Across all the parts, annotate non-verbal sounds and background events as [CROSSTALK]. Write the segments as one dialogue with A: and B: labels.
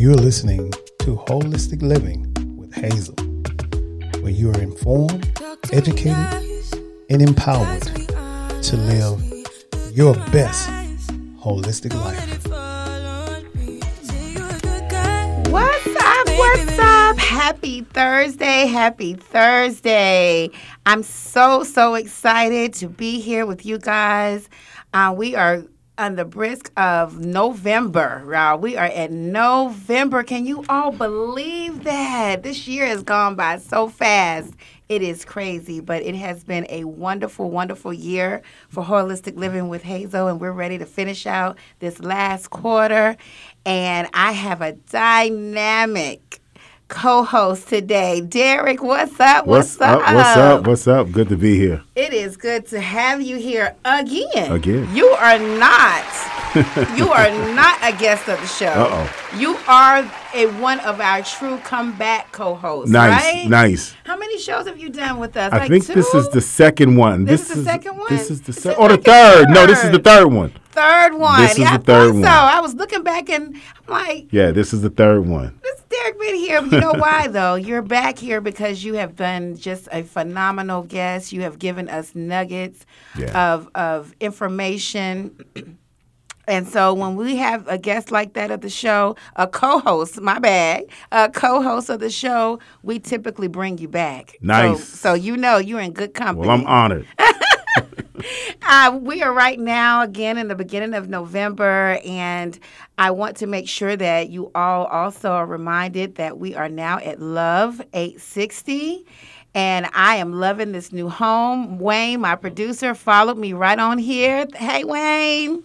A: You're listening to Holistic Living with Hazel, where you are informed, educated, and empowered to live your best holistic life.
B: What's up? What's up? Happy Thursday. Happy Thursday. I'm so, so excited to be here with you guys. Uh, we are on the brisk of November, y'all. We are at November. Can you all believe that? This year has gone by so fast. It is crazy, but it has been a wonderful, wonderful year for Holistic Living with Hazel, and we're ready to finish out this last quarter. And I have a dynamic co-host today. Derrick, what's up?
C: What's, up? What's up? What's up? Good to be here.
B: It is good to have you here again.
C: Again.
B: You are not. [LAUGHS] you are not a guest of the show.
C: Uh-oh.
B: You are a one of our true comeback co-hosts.
C: Nice,
B: right?
C: nice.
B: How many shows have you done with us?
C: I
B: like
C: think
B: two?
C: this is the second one.
B: This is the second one?
C: This is the second. Or the
B: like the
C: third. No, this is the
B: third?
C: third one.
B: third one.
C: This is
B: yeah,
C: the third one.
B: so. I was looking back and I'm like,
C: Yeah, this is the third one.
B: This Derrick been here. You know why [LAUGHS] though? You're back here because you have been just a phenomenal guest. You have given us nuggets
C: Yeah.
B: of of information. And so when we have a guest like that of the show, a co-host, my bad, a co-host of the show, we typically bring you back.
C: Nice.
B: So, so you know you're in good company.
C: Well, I'm honored. [LAUGHS]
B: Uh, we are right now again in the beginning of November, and I want to make sure that you all also are reminded that we are now at Love 860. And I am loving this new home. Wayne, my producer, followed me right on here. Hey, Wayne.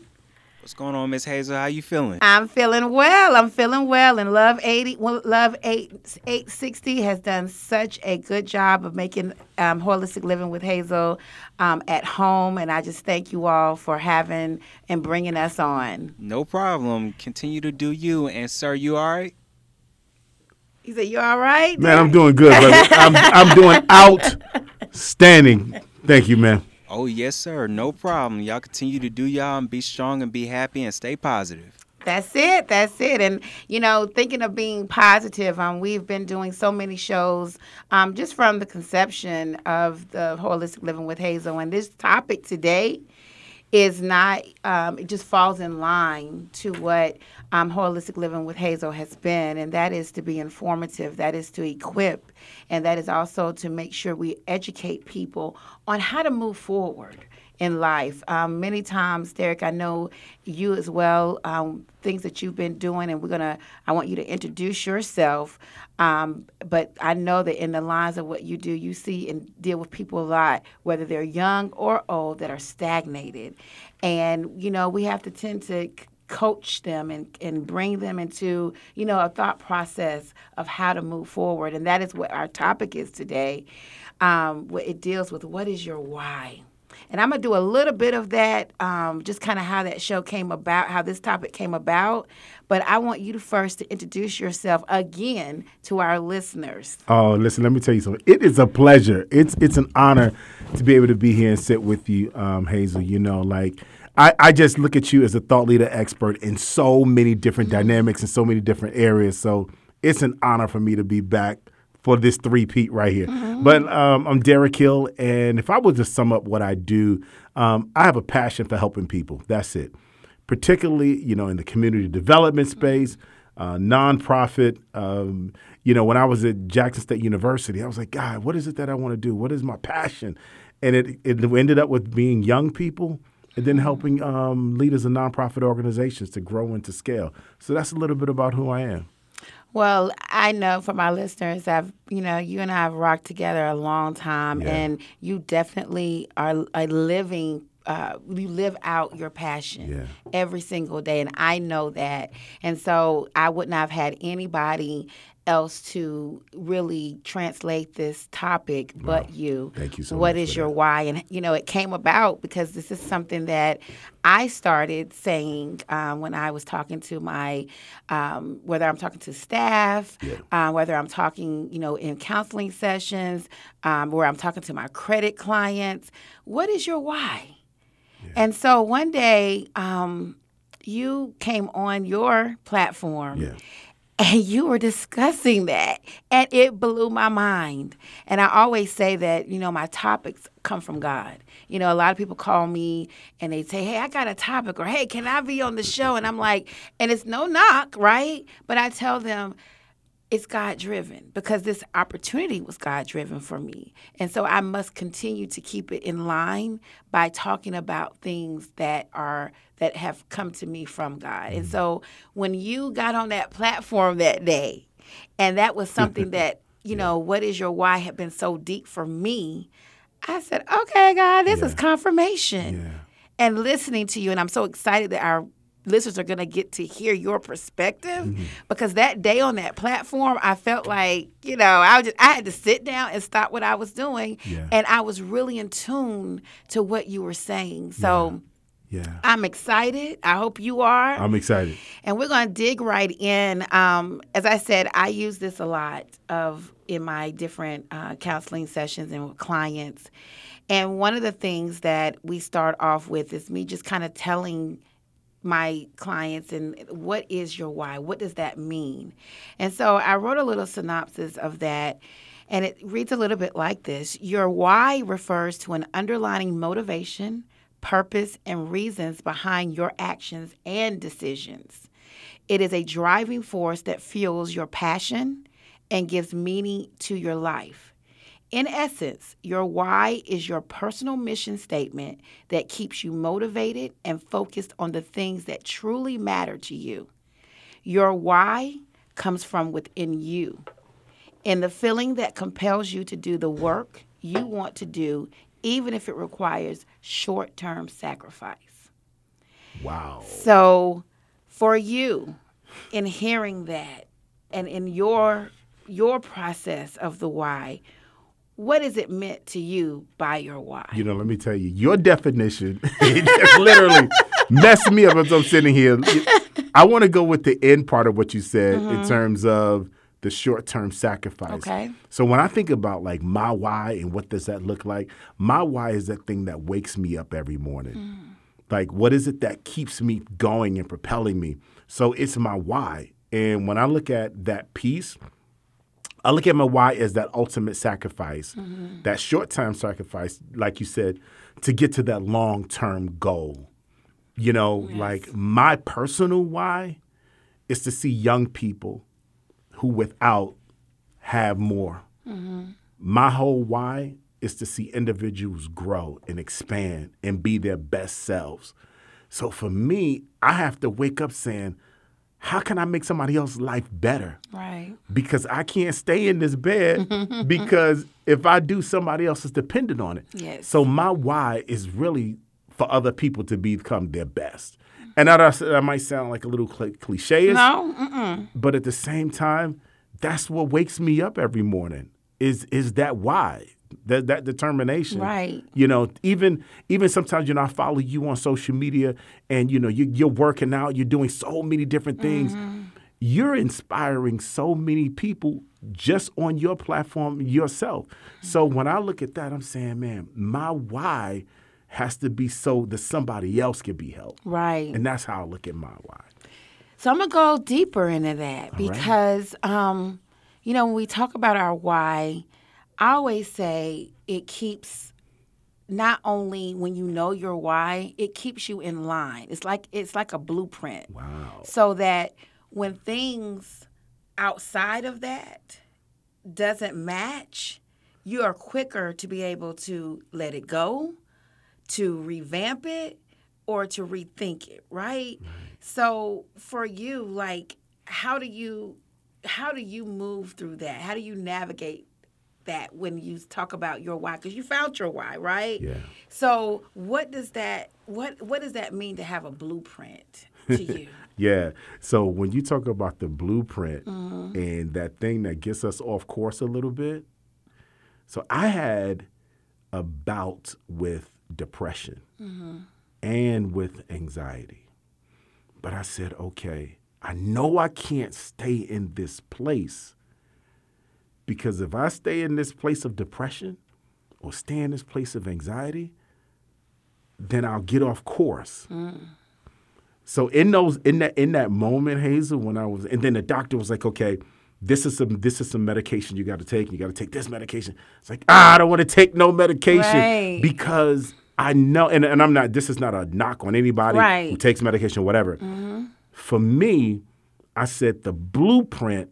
D: What's going on, Miss Hazel? How you feeling?
B: I'm feeling well. I'm feeling well. And Love 80, well, Love 8, 860 has done such a good job of making um, holistic living with Hazel um, at home. And I just thank you all for having and bringing us on.
D: No problem. Continue to do you. And sir, you all right?
B: He said, "You all right?"
C: Man, I'm doing good, brother. I'm, I'm doing [LAUGHS] outstanding. Thank you, man.
D: Oh yes, sir. No problem. Y'all continue to do y'all and be strong and be happy and stay positive.
B: That's it. That's it. And you know, thinking of being positive, um, we've been doing so many shows, um, just from the conception of the holistic living with Hazel. And this topic today is not. Um, it just falls in line to what um, holistic living with Hazel has been, and that is to be informative. That is to equip, and that is also to make sure we educate people on how to move forward in life. Um, many times, Derrick, I know you as well, um, things that you've been doing, and we're gonna. I want you to introduce yourself. Um, but I know that in the lines of what you do, you see and deal with people a lot, whether they're young or old, that are stagnated, and you know we have to tend to coach them and, and bring them into you know a thought process of how to move forward and that is what our topic is today um, what it deals with what is your why and I'm gonna do a little bit of that, um, just kind of how that show came about, how this topic came about. But I want you to first to introduce yourself again to our listeners.
C: Oh, listen, let me tell you something. It is a pleasure. It's it's an honor to be able to be here and sit with you, um, Hazel. You know, like I, I just look at you as a thought leader expert in so many different dynamics and so many different areas. So it's an honor for me to be back for this three-peat right here. But um, I'm Derrick Hill, and if I was to sum up what I do, um, I have a passion for helping people. That's it. Particularly, you know, in the community development space, uh, nonprofit. Um, you know, when I was at Jackson State University, I was like, God, what is it that I want to do? What is my passion? And it, it ended up with being young people and then helping um, leaders of nonprofit organizations to grow and to scale. So that's a little bit about who I am.
B: Well, I know for my listeners, I've you know you and I have rocked together a long time,
C: Yeah.
B: and you definitely are a living. Uh, you live out your passion
C: Yeah.
B: every single day, and I know that. And so I wouldn't have had anybody else to really translate this topic but you.
C: thank you so
B: What
C: much
B: is
C: for
B: your
C: that.
B: why? And you know, it came about because this is something that I started saying um, when I was talking to my, um, whether I'm talking to staff, uh, whether I'm talking, you know, in counseling sessions, um, where I'm talking to my credit clients. What is your why? And so one day, um, you came on your platform
C: Yeah.
B: and you were discussing that and it blew my mind. And i always say that you know my topics come from god. You know a lot of people call me and they say hey i got a topic or hey can i be on the show? And i'm like and it's no knock right? But i tell them it's God driven because this opportunity was God driven for me. And so I must continue to keep it in line by talking about things that are that have come to me from God. And mm. so when you got on that platform that day and that was something [LAUGHS] that, you know, what is your why had been so deep for me, I said, "Okay, God, this
C: Yeah.
B: is confirmation."
C: Yeah.
B: And listening to you and I'm so excited that our listeners are going to get to hear your perspective
C: Mm-hmm.
B: because that day on that platform I felt like you know I just I had to sit down and stop what I was doing
C: Yeah.
B: and I was really in tune to what you were saying so
C: Yeah.
B: I'm excited I hope you are
C: I'm excited.
B: and we're going to dig right in. Um, as I said, I use this a lot of in my different uh, counseling sessions and with clients. And one of the things that we start off with is me just kind of telling my clients and what is your why? What does that mean? And so I wrote a little synopsis of that. And it reads a little bit like this Your why refers to an underlying motivation, purpose, and reasons behind your actions and decisions. It is a driving force that fuels your passion and gives meaning to your life. In essence, your why is your personal mission statement that keeps you motivated and focused on the things that truly matter to you. Your why comes from within you, and the feeling that compels you to do the work you want to do, even if it requires short term sacrifice.
C: Wow.
B: So, for you, in hearing that, and in your your process of the why, what is it meant to you by your why?
C: You know, let me tell you, your definition [LAUGHS] it literally messed me up as I'm sitting here. I want to go with the end part of what you said in mm-hmm. terms of the short term sacrifice.
B: Okay.
C: So when I think about like my why and what does that look like, my why is that thing that wakes me up every morning. Mm. Like, what is it that keeps me going and propelling me? So it's my why. And when I look at that piece, I look at my why as that ultimate sacrifice, mm-hmm. that short term sacrifice, like you said, to get to that long term goal. You know, like my personal why is to see young people who without have more. Mm-hmm. My whole why is to see individuals grow and expand and be their best selves. So for me, I have to wake up saying, how can I make somebody else's life better?
B: Right.
C: because I can't stay in this bed [LAUGHS] because if I do, somebody else is dependent on it.
B: Yes.
C: So my why is really for other people to become their best. And that, that might sound like a little cli- cliche,
B: No. Mm-mm.
C: but at the same time, that's what wakes me up every morning. Is is that why? That that determination.
B: Right.
C: You know, even even sometimes you know I follow you on social media, and you know you, you're working out, you're doing so many different things. You're inspiring so many people just on your platform yourself. So when I look at that, I'm saying, man, my why has to be so that somebody else can be helped,
B: Right.
C: and that's how I look at my why.
B: So I'm gonna go deeper into that
C: right.
B: because, um, you know, when we talk about our why, I always say it keeps not only when you know your why, it keeps you in line. It's like it's like a blueprint.
C: Wow.
B: So that when things outside of that doesn't match, you are quicker to be able to let it go, to revamp it, or to rethink it, right? So for you, like how do you how do you move through that? How do you navigate that when you talk about your why? Because you found your why, right?
C: Yeah.
B: So what does that what what does that mean to have a blueprint to you? [LAUGHS]
C: Yeah. So when you talk about the blueprint mm-hmm. and that thing that gets us off course a little bit, so I had a bout with depression mm-hmm. and with anxiety. But I said, okay, I know I can't stay in this place because if I stay in this place of depression or stay in this place of anxiety, then I'll get off course. So in those in that in that moment, Hazel, when I was, and then the doctor was like, okay, this is some this is some medication you got to take. You got to take this medication. It's like ah, I don't want to take no medication
B: Right.
C: because I know, and, and I'm not. This is not a knock on anybody who
B: Right. Mm-hmm.
C: takes medication, whatever. For me, I said the blueprint.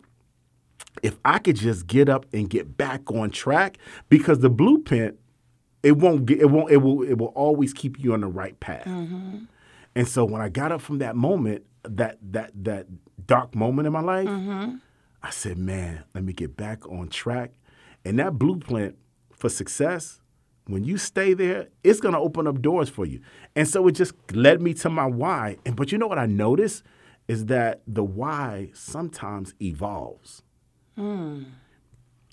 C: If I could just get up and get back on track, because the blueprint, it won't get, it won't, it will, it will always keep you on the right path. Mm-hmm. And so when I got up from that moment, that that that dark moment in my life, mm-hmm. I said, "Man, let me get back on track." And that blueprint for success, when you stay there, it's going to open up doors for you. And so it just led me to my why. And but you know what I noticed is that the why sometimes evolves.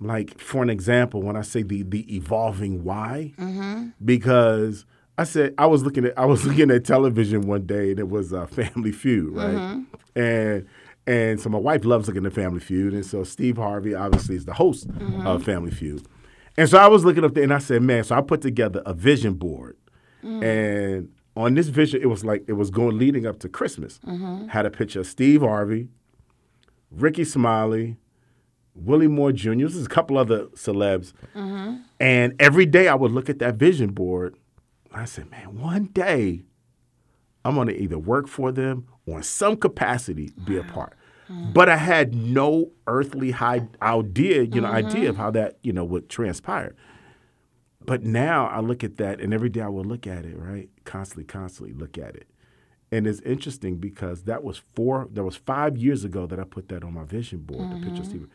C: Like for an example, when I say the the evolving why, mm-hmm. because I said I was looking at I was [LAUGHS] looking at television one day and it was uh, Family Feud, right? Mm-hmm. And and so my wife loves looking at Family Feud, and so Steve Harvey obviously is the host mm-hmm. of Family Feud, and so I was looking up there and I said, man, so I put together a vision board, mm. and on this vision it was like it was going leading up to Christmas. Had a picture of Steve Harvey, Rickey Smiley, Willie Moore Jr. This is a couple other celebs. Mm-hmm. And every day I would look at that vision board. I said, man, one day I'm going to either work for them or in some capacity be a part. Mm-hmm. But I had no earthly high idea, you know, idea of mm-hmm. how that, you know, would transpire. But now I look at that and every day I will look at it, right? Constantly, constantly look at it. And it's interesting because that was four, that was five years ago that I put that on my vision board, the picture of Steve.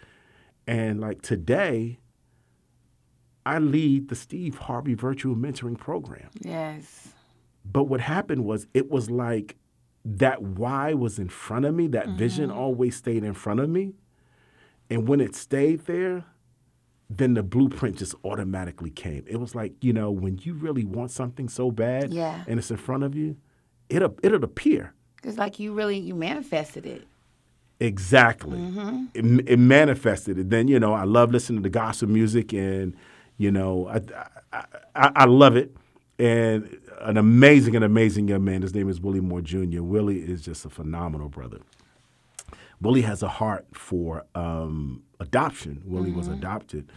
C: And like today, I lead the Steve Harvey Virtual Mentoring Program.
B: Yes.
C: But what happened was it was like that why was in front of me, that vision mm-hmm. always stayed in front of me. And when it stayed there, then the blueprint just automatically came. It was like, you know, when you really want something so bad
B: Yeah.
C: and it's in front of you, it'll it'll appear.
B: It's like you really you manifested it.
C: Exactly. It, it manifested it. Then you know, I love listening to gospel music, and you know, I I, I, I love it. And an amazing, an amazing young man. His name is Willie Moore Jr. Willie is just a phenomenal brother. Willie has a heart for um, adoption. Willie was adopted,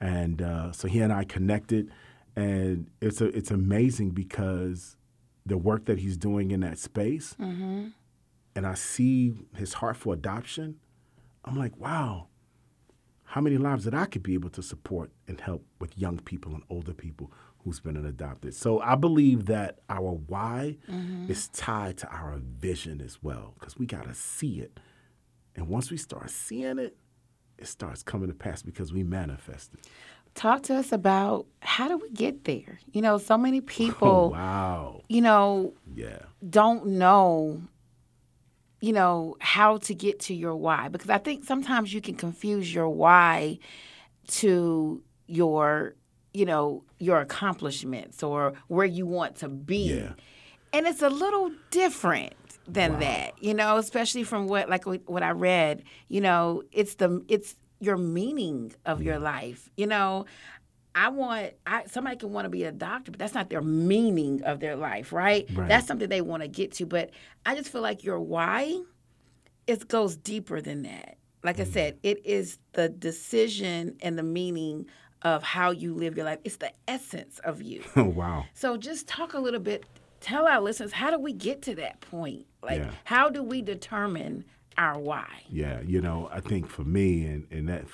C: and uh, so he and I connected, and it's a, it's amazing because the work that he's doing in that space, and I see his heart for adoption. I'm like, wow, how many lives that I could be able to support and help with young people and older people who's been adopted. So I believe that our why mm-hmm. is tied to our vision as well, because we got to see it. And once we start seeing it, it starts coming to pass because we manifest it.
B: Talk to us about how do we get there? You know, so many [LAUGHS]
C: Oh,
B: people,
C: wow.
B: you know,
C: Yeah.
B: don't know you know how to get to your why because i think sometimes you can confuse your why to your you know your accomplishments or where you want to be.
C: Yeah.
B: and it's a little different than that you know especially from what like what i read you know it's the it's your meaning of your mm-hmm. life you know I want I somebody can want to be a doctor, but that's not their meaning of their life, right?
C: Right.
B: That's something they want to get to. But I just feel like your why it goes deeper than that. Like I mm. said, it is the decision and the meaning of how you live your life. It's the essence of you. [LAUGHS]
C: Oh, wow.
B: So just talk a little bit. Tell our listeners how do we get to that point? Like
C: Yeah.
B: how do we determine our why?
C: Yeah, you know, I think for me, and, and that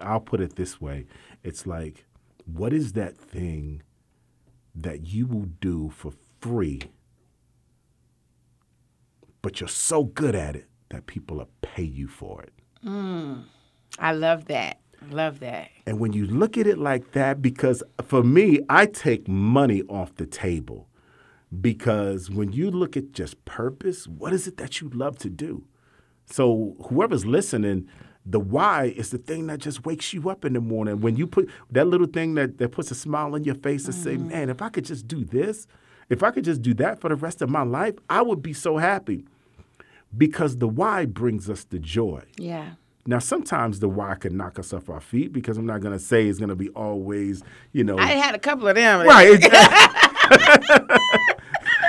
C: I'll put it this way: it's like, what is that thing that you will do for free, but you're so good at it that people will pay you for it?
B: Mm, I love that. Love that.
C: And when you look at it like that, because for me, I take money off the table. Because when you look at just purpose, what is it that you love to do? So whoever's listening, the why is the thing that just wakes you up in the morning. When you put that little thing that, that puts a smile on your face and say, mm. man, if I could just do this, if I could just do that for the rest of my life, I would be so happy. Because the why brings us the joy.
B: Yeah.
C: Now, sometimes the why could knock us off our feet because I'm not going to say it's going to be always, you know.
B: I had a couple of them.
C: right.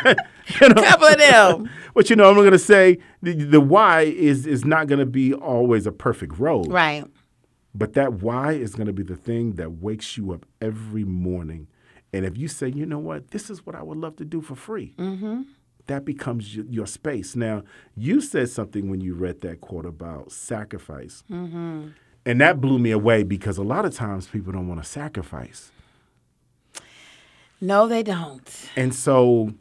C: [LAUGHS] [LAUGHS] [LAUGHS]
B: Couple of them. [LAUGHS]
C: but you know, I'm going to say the, the why is is not going to be always a perfect road.
B: Right.
C: But that why is going to be the thing that wakes you up every morning. And if you say, you know what, this is what I would love to do for free,
B: Mm-hmm.
C: that becomes your, your space. Now, you said something when you read that quote about sacrifice.
B: Mm-hmm.
C: And that blew me away because a lot of times people don't want to sacrifice.
B: No, they don't.
C: And so,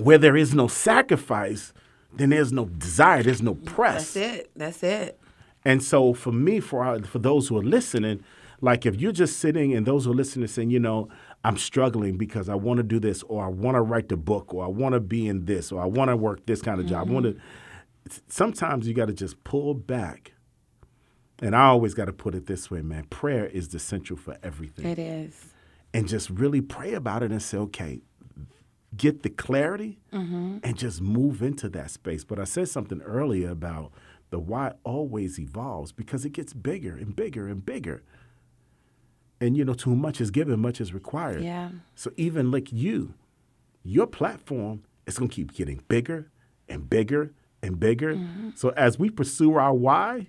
C: where there is no sacrifice, then there's no desire, there's no press.
B: That's it. That's it.
C: And so for me, for our, for those who are listening, like if you're just sitting and those who are listening saying, you know, I'm struggling because I want to do this, or I want to write the book, or I want to be in this, or I want to work this kind of job. I want to. Mm-hmm. Sometimes you got to just pull back. And I always got to put it this way, man. Prayer is the central for everything.
B: It is.
C: And just really pray about it and say, okay, get the clarity
B: Mm-hmm.
C: and just move into that space. But I said something earlier about the why always evolves because it gets bigger and bigger and bigger. And you know, too much is given, much is required.
B: Yeah.
C: So even like you, your platform is gonna keep getting bigger and bigger and bigger.
B: Mm-hmm.
C: So as we pursue our why,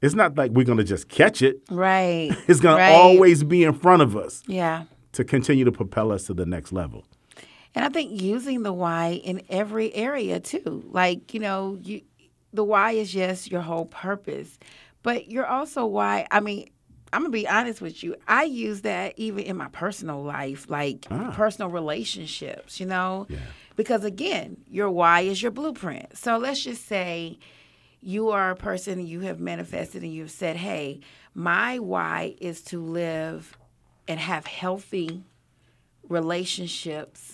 C: it's not like we're gonna just catch it.
B: Right. [LAUGHS]
C: It's gonna
B: Right.
C: always be in front of us
B: Yeah.
C: to continue to propel us to the next level.
B: And I think using the why in every area too. Like, you know, you the why is just your whole purpose. But you're also why I mean, I'm gonna be honest with you. I use that even in my personal life, like
C: Ah.
B: personal relationships, you know?
C: Yeah.
B: Because again, your why is your blueprint. So let's just say you are a person you have manifested and you've said, hey, my why is to live and have healthy relationships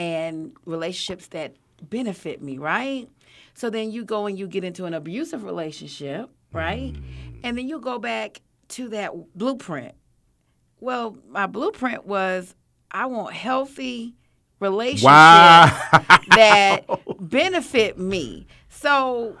B: and relationships that benefit me, right? So then you go and you get into an abusive relationship, right? Mm. And then you go back to that blueprint. Well, my blueprint was I want healthy relationships
C: Wow.
B: that [LAUGHS] benefit me. So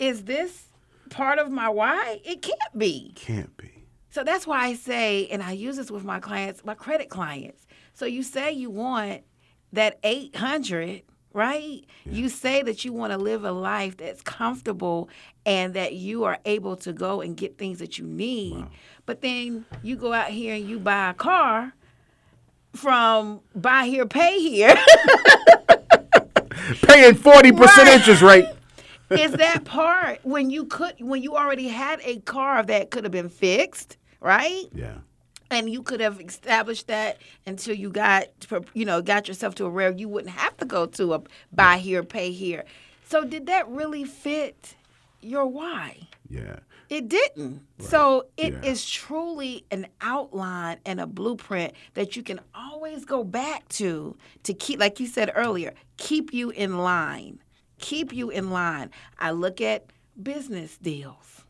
B: is this part of my why? It can't be.
C: Can't be.
B: So that's why I say, and I use this with my clients, my credit clients. So you say you want that 800, right? You say that you want to live a life that's comfortable and that you are able to go and get things that you need. But then you go out here and you buy a car from buy here, pay here. [LAUGHS]
C: Paying 40%
B: Right.
C: interest rate. [LAUGHS]
B: is that part when you could when you already had a car that could have been fixed, right?
C: Yeah.
B: And you could have established that until you got you know got yourself to a where you wouldn't have to go to a buy here pay here. So did that really fit your why?
C: Yeah.
B: it didn't. So it is
C: Yeah.
B: truly an outline and a blueprint that you can always go back to to keep like you said earlier keep you in line. Keep you in line. I look at business deals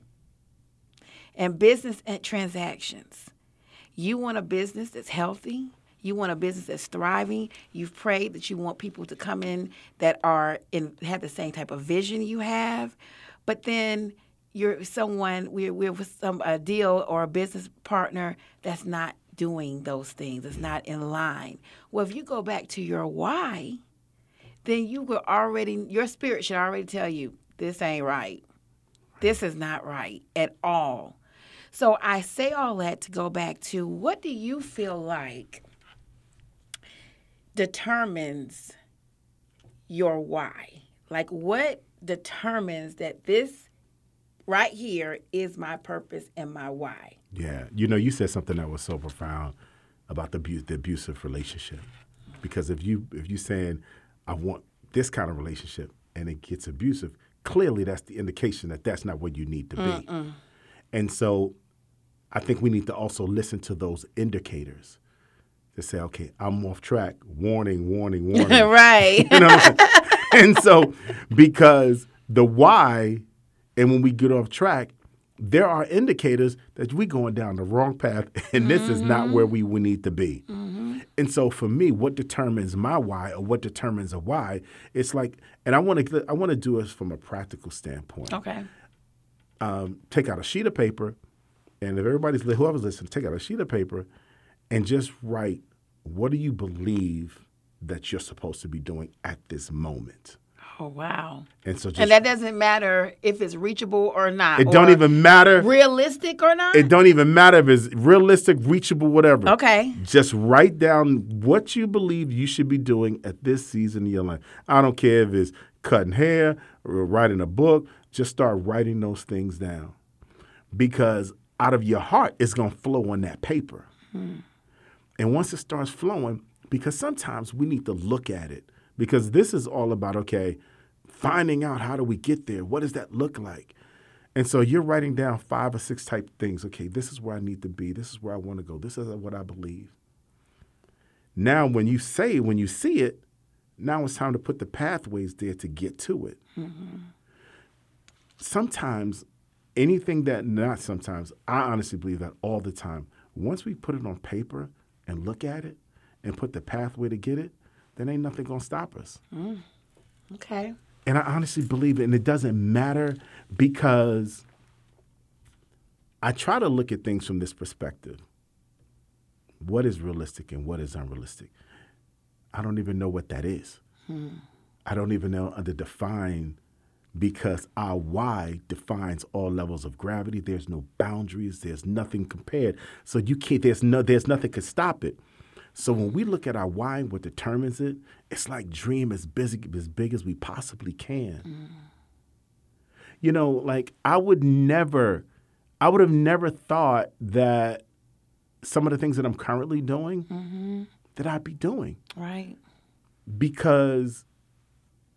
B: and business and transactions you want a business that's healthy. You want a business that's thriving. You've prayed that you want people to come in that are in have the same type of vision you have. But then you're someone we're, we're with some a deal or a business partner that's not doing those things. It's not in line. Well, if you go back to your why, then you were already your spirit should already tell you this ain't right. This is not right at all. So I say all that to go back to what do you feel like determines your why? Like what determines that this right here is my purpose and my why?
C: Yeah. You know, you said something that was so profound about the, the abusive relationship. Because if you if you're saying I want this kind of relationship and it gets abusive, clearly that's the indication that that's not what you need to be. And so I think we need to also listen to those indicators to say, okay, I'm off track. Warning, warning, [LAUGHS] warning.
B: right. [LAUGHS]
C: You know and so because the why and when we get off track there are indicators that we're going down the wrong path [LAUGHS] and this is not where mm-hmm. we, we need to be mm-hmm. and so for me what determines my why or what determines a why it's like and i want to i want to do it from a practical standpoint
B: okay.
C: Um, take out a sheet of paper, and if everybody's whoever's listening, take out a sheet of paper, and just write what do you believe that you're supposed to be doing at this moment.
B: Oh wow.
C: And so just
B: And that doesn't matter if it's reachable or not.
C: it don't even matter.
B: realistic or not.
C: It don't even matter if it's realistic, reachable, whatever.
B: okay.
C: Just write down what you believe you should be doing at this season of your life. I don't care if it's cutting hair or writing a book. Just start writing those things down. Because out of your heart, it's going to flow on that paper. And once it starts flowing, because sometimes we need to look at it, because this is all about, okay, finding out how do we get there? What does that look like? And so you're writing down five or six type things. Okay, this is where I need to be. This is where I want to go. This is what I believe. Now, when you say, when you see it, now it's time to put the pathways there to get to it. Mm-hmm. Sometimes, anything that, not sometimes, I honestly believe that all the time. Once we put it on paper and look at it and put the pathway to get it, then ain't nothing to stop us.
B: Mm, okay.
C: And I honestly believe it. And it doesn't matter because I try to look at things from this perspective. What is realistic and what is unrealistic? I don't even know what that is. Hmm. I don't even know how to define because our why defines all levels of gravity. There's no boundaries. There's nothing compared. So you can't. There's no. There's nothing could stop it. So when we look at our why, what determines it, it's like dream as big as big as we possibly can. Mm. You know, like I would never, I would have never thought that some of the things that I'm currently doing mm-hmm. that I'd be doing
B: Right.
C: because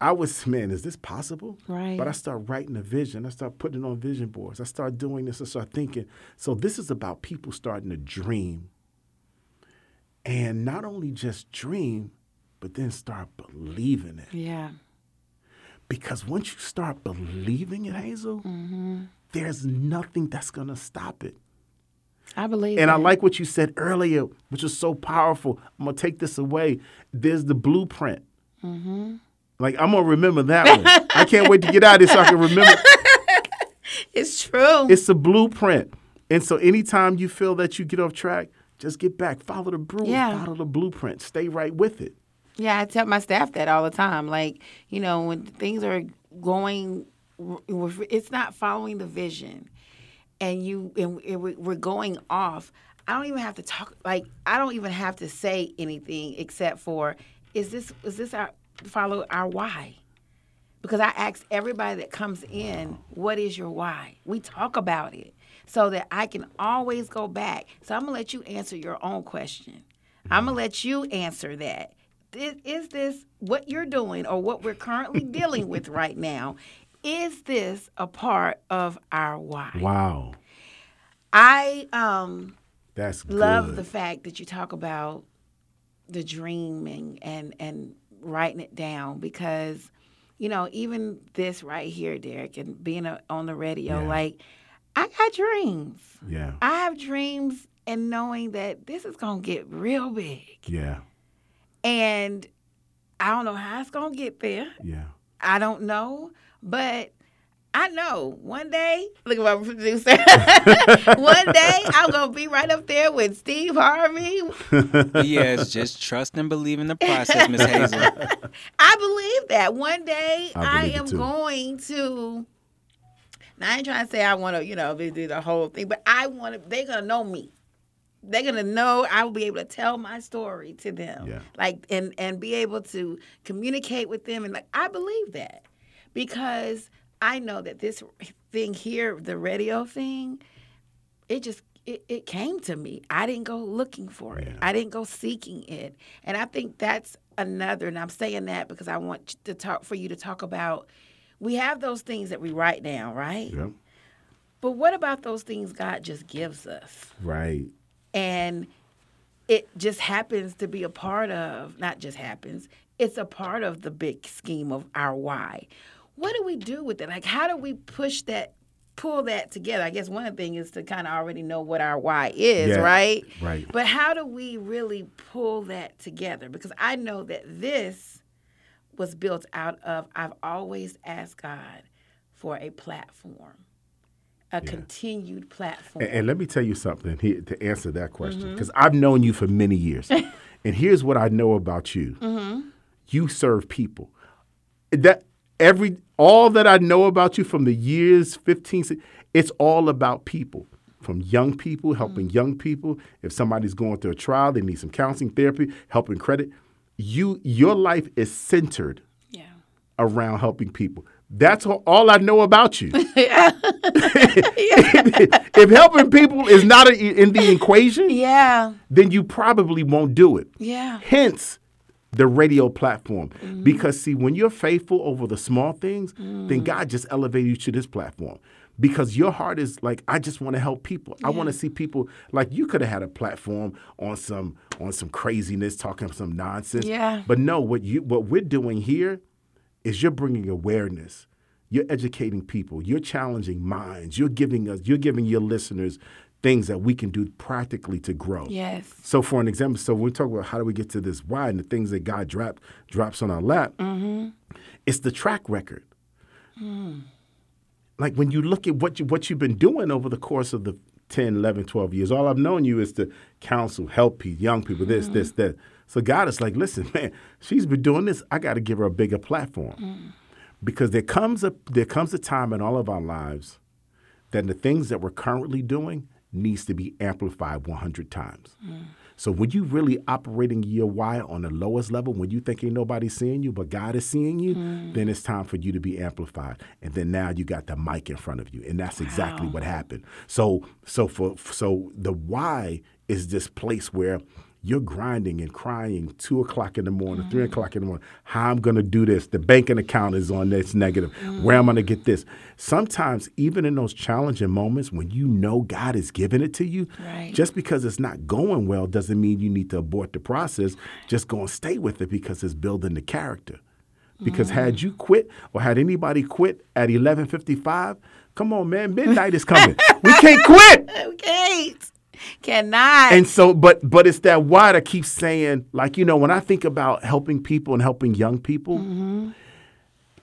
C: I was, man, is this possible?
B: Right.
C: But I start writing a vision. I start putting it on vision boards. I start doing this. I start thinking. So this is about people starting to dream. And not only just dream, but then start believing it.
B: Yeah.
C: Because once you start believing it, Hazel, mm-hmm. there's nothing that's going to stop it.
B: I believe.
C: And I like what you said earlier, which is so powerful. I'm gonna take this away. There's the blueprint. Mm-hmm. Like I'm gonna remember that one. I can't wait to get out of this so I can remember. [LAUGHS]
B: it's true.
C: It's a blueprint. And so anytime you feel that you get off track, just get back. Follow the brew.
B: Yeah.
C: Follow the blueprint. Stay right with it.
B: Yeah, I tell my staff that all the time. Like, you know, when things are going, it's not following the vision, and you and we're going off. I don't even have to talk. Like, I don't even have to say anything except for, is this is this our follow our why? Because I ask everybody that comes in, what is your why? We talk about it so that I can always go back. So I'm gonna let you answer your own question. I'm gonna let you answer that. Is, is this what you're doing or what we're currently [LAUGHS] dealing with right now? Is this a part of our why?
C: Wow.
B: I um
C: That's
B: love
C: good.
B: the fact that you talk about the dreaming and and writing it down because you know even this right here derrick and being a, on the radio
C: Yeah.
B: like i got dreams
C: yeah.
B: i have dreams and knowing that this is gonna get real big
C: Yeah.
B: and i don't know how it's gonna get there
C: Yeah.
B: I don't know, but I know one day, look at my producer. [LAUGHS] one day [LAUGHS] I'm gonna be right up there with Steve Harvey.
D: yes, just trust and believe in the process, Miss Hazel. [LAUGHS]
B: I believe that one day
C: I
B: I, am going to. Now I ain't trying to say I want to, you know, do the whole thing, but I want to. They're gonna know me. They're gonna know I will be able to tell my story to them,
C: Yeah.
B: like and and be able to communicate with them, and like I believe that because I know that this thing here, the radio thing, it just it, it came to me. I didn't go looking for it.
C: Yeah.
B: I didn't go seeking it. And I think that's another and I'm saying that because I want to talk for you to talk about we have those things that we write down, right?
C: Yep.
B: But what about those things God just gives us?
C: Right.
B: And it just happens to be a part of, not just happens, it's a part of the big scheme of our why. What do we do with it? Like, how do we push that, pull that together? I guess one thing is to kind of already know what our why is,
C: Yeah,
B: right?
C: right.
B: But how do we really pull that together? Because I know that this was built out of, I've always asked God for a platform, a continued platform.
C: And, and let me tell you something here to answer that question,
B: Mm-hmm.
C: because I've known you for many years, [LAUGHS] and here's what I know about you:
B: Mm-hmm.
C: you serve people. That every all that I know about you from the years 15 it's all about people. From young people, helping mm. young people. If somebody's going through a trial, they need some counseling, therapy, helping credit. You your life is centered
B: Yeah.
C: around helping people. That's all, I know about you. [LAUGHS] [LAUGHS] if helping people is not a, in the equation,
B: Yeah.
C: then you probably won't do it.
B: Yeah.
C: Hence, the radio platform. Mm-hmm. Because, see, when you're faithful over the small things, then mm-hmm. God just elevated you to this platform. Because your heart is like, I just want to help people. I want to see people like you could have had a platform on some on some craziness, talking some nonsense.
B: Yeah.
C: But no, what you what we're doing here is you're bringing awareness. You're educating people. You're challenging minds. You're giving us. You're giving your listeners things that we can do practically to grow.
B: Yes.
C: So, for an example, so when we talk about how do we get to this why and the things that God drop, drops on our lap, mm-hmm. it's the track record. Mm. Like when you look at what you what you've been doing over the course of the 10, 11, 12 years, all I've known you is to counsel, help people, young people, this, this, mm-hmm. that. So God is like, listen, man, she's been doing this. I got to give her a bigger platform. Mm. Because there comes a there comes a time in all of our lives that the things that we're currently doing needs to be amplified 100 times. So when you're really operating your why on the lowest level, when you think ain't nobody seeing you, but God is seeing you, then it's time for you to be amplified. And then now you got the mic in front of you, and that's exactly what happened. So so for so the why is this place where you're grinding and crying two o'clock in the morning, three mm. o'clock in the morning. How I'm going to do this? The banking account is on this negative. Where am I mm. going to get this? Sometimes, even in those challenging moments when you know God is giving it to you,
B: Right.
C: just because it's not going well doesn't mean you need to abort the process. Just go and stay with it because it's building the character. Because mm. had you quit or had anybody quit at 11:55, come on, man, midnight is coming. [LAUGHS] we can't quit.
B: Okay. Cannot.
C: And so, but but it's that why that keeps saying, like, you know, when I think about helping people and helping young people, mm-hmm.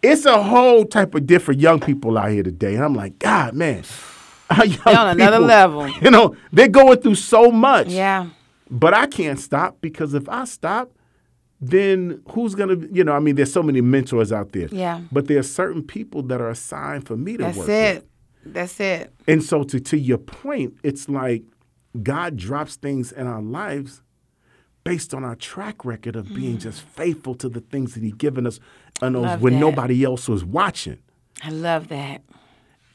C: it's a whole type of different young people out here today. And I'm like, God, man. our [LAUGHS] young
B: They're on another level. [LAUGHS]
C: You know, they're going through so much.
B: yeah.
C: But I can't stop because if I stop, then who's gonna, you know, I mean, there's so many mentors out there.
B: Yeah.
C: But there are certain people that are assigned for me to
B: That's
C: work That's
B: it.
C: with.
B: That's it.
C: And so to to your point, it's like God drops things in our lives based on our track record of being mm. just faithful to the things that He given us and those when
B: that.
C: nobody else was watching.
B: I love that.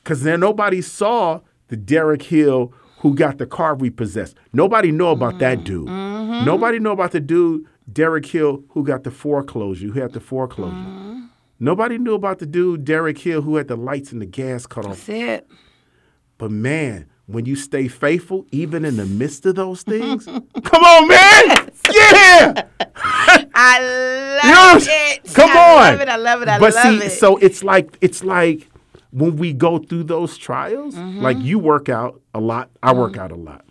C: Because then nobody saw the Derrick Hill who got the car repossessed. Nobody know about that mm-hmm. dude. Mm-hmm. Nobody know about the dude Derrick Hill who got the foreclosure, who had the foreclosure. Mm-hmm. Nobody knew about the dude Derrick Hill who had the lights and the gas cut off.
B: That's it.
C: But man, when you stay faithful, even in the midst of those things, [LAUGHS] come on, man, yeah. [LAUGHS]
B: I love
C: I'm-
B: it.
C: Come
B: I
C: on.
B: love it. I love it. I
C: but
B: love
C: see,
B: it.
C: so it's like it's like when we go through those trials,
B: Mm-hmm.
C: like you work out a lot, I work out a lot.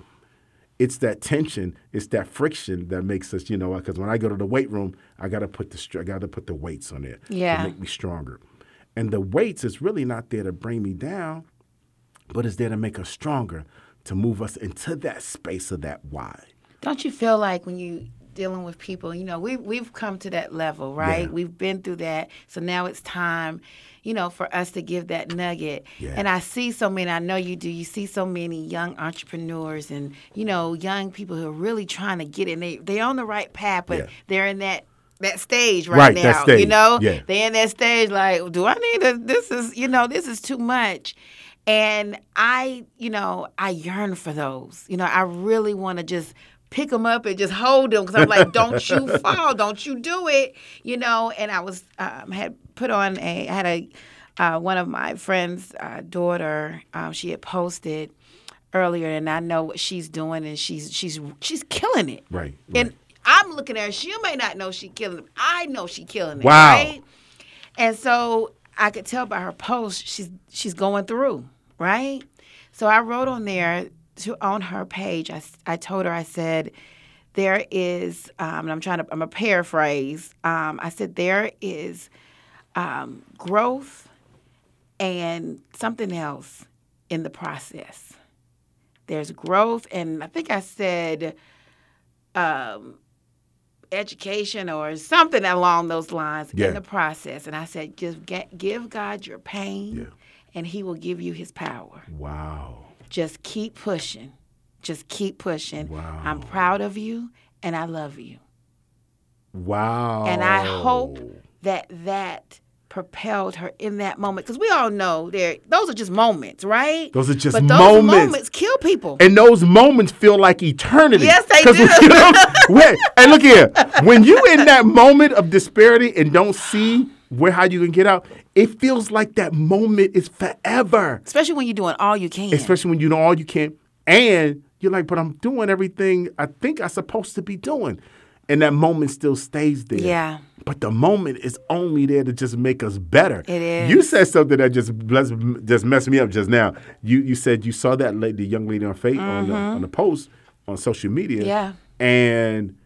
C: It's that tension, it's that friction that makes us, you know, because when I go to the weight room, I gotta put the str- I gotta put the weights on there
B: Yeah.
C: to make me stronger. And the weights is really not there to bring me down, but it's there to make us stronger, to move us into that space of that why.
B: Don't you feel like when you dealing with people, you know, we we've come to that level, right?
C: Yeah.
B: We've been through that. So now it's time, you know, for us to give that nugget.
C: Yeah.
B: And I see so many, I know you do, you see so many young entrepreneurs and, you know, young people who are really trying to get in. They they're on the right path, but
C: Yeah.
B: they're in that that stage right,
C: Right,
B: now.
C: stage,
B: You know? They're in that stage like, do I need to this is, you know, this is too much. And I, you know, I yearn for those. You know, I really want to just pick them up and just hold them because I'm like, don't you [LAUGHS] fall, don't you do it, you know. And I was um, had put on a I had a uh, one of my friends' uh, daughter. Um, she had posted earlier, and I know what she's doing, and she's she's she's killing it.
C: Right,
B: And. I'm looking at her. She may not know she killing it. I know she killing it.
C: Wow.
B: Right? And so I could tell by her post she's she's going through, right? So I wrote on there to on her page. I, I told her I said there is, um, and I'm trying to I'm a paraphrase. Um, I said there is um, growth and something else in the process. There's growth, and I think I said um, education or something along those lines
C: Yeah.
B: in the process. And I said, just get, give God your pain,
C: Yeah.
B: And He will give you His power.
C: Wow.
B: Just keep pushing. Just keep pushing.
C: Wow.
B: I'm proud of you, and I love you.
C: Wow.
B: And I hope that that propelled her in that moment because we all know there those are just moments, right?
C: Those are just
B: but those
C: moments.
B: moments kill people.
C: And those moments feel like eternity.
B: Yes, they do. [LAUGHS]
C: You know, wait, and look here. When you in that moment of disparity and don't see where how you can get out, it feels like that moment is forever.
B: Especially when you're doing all you can.
C: Especially when you know all you can, and you're like, but I'm doing everything I think I'm supposed to be doing, and that moment still stays there.
B: Yeah.
C: But the moment is only there to just make us better.
B: It is.
C: You said something that just bless, just messed me up just now. You you said you saw that lady, the young lady on Faith on the on the post on social media.
B: Mm-hmm. Yeah.
C: And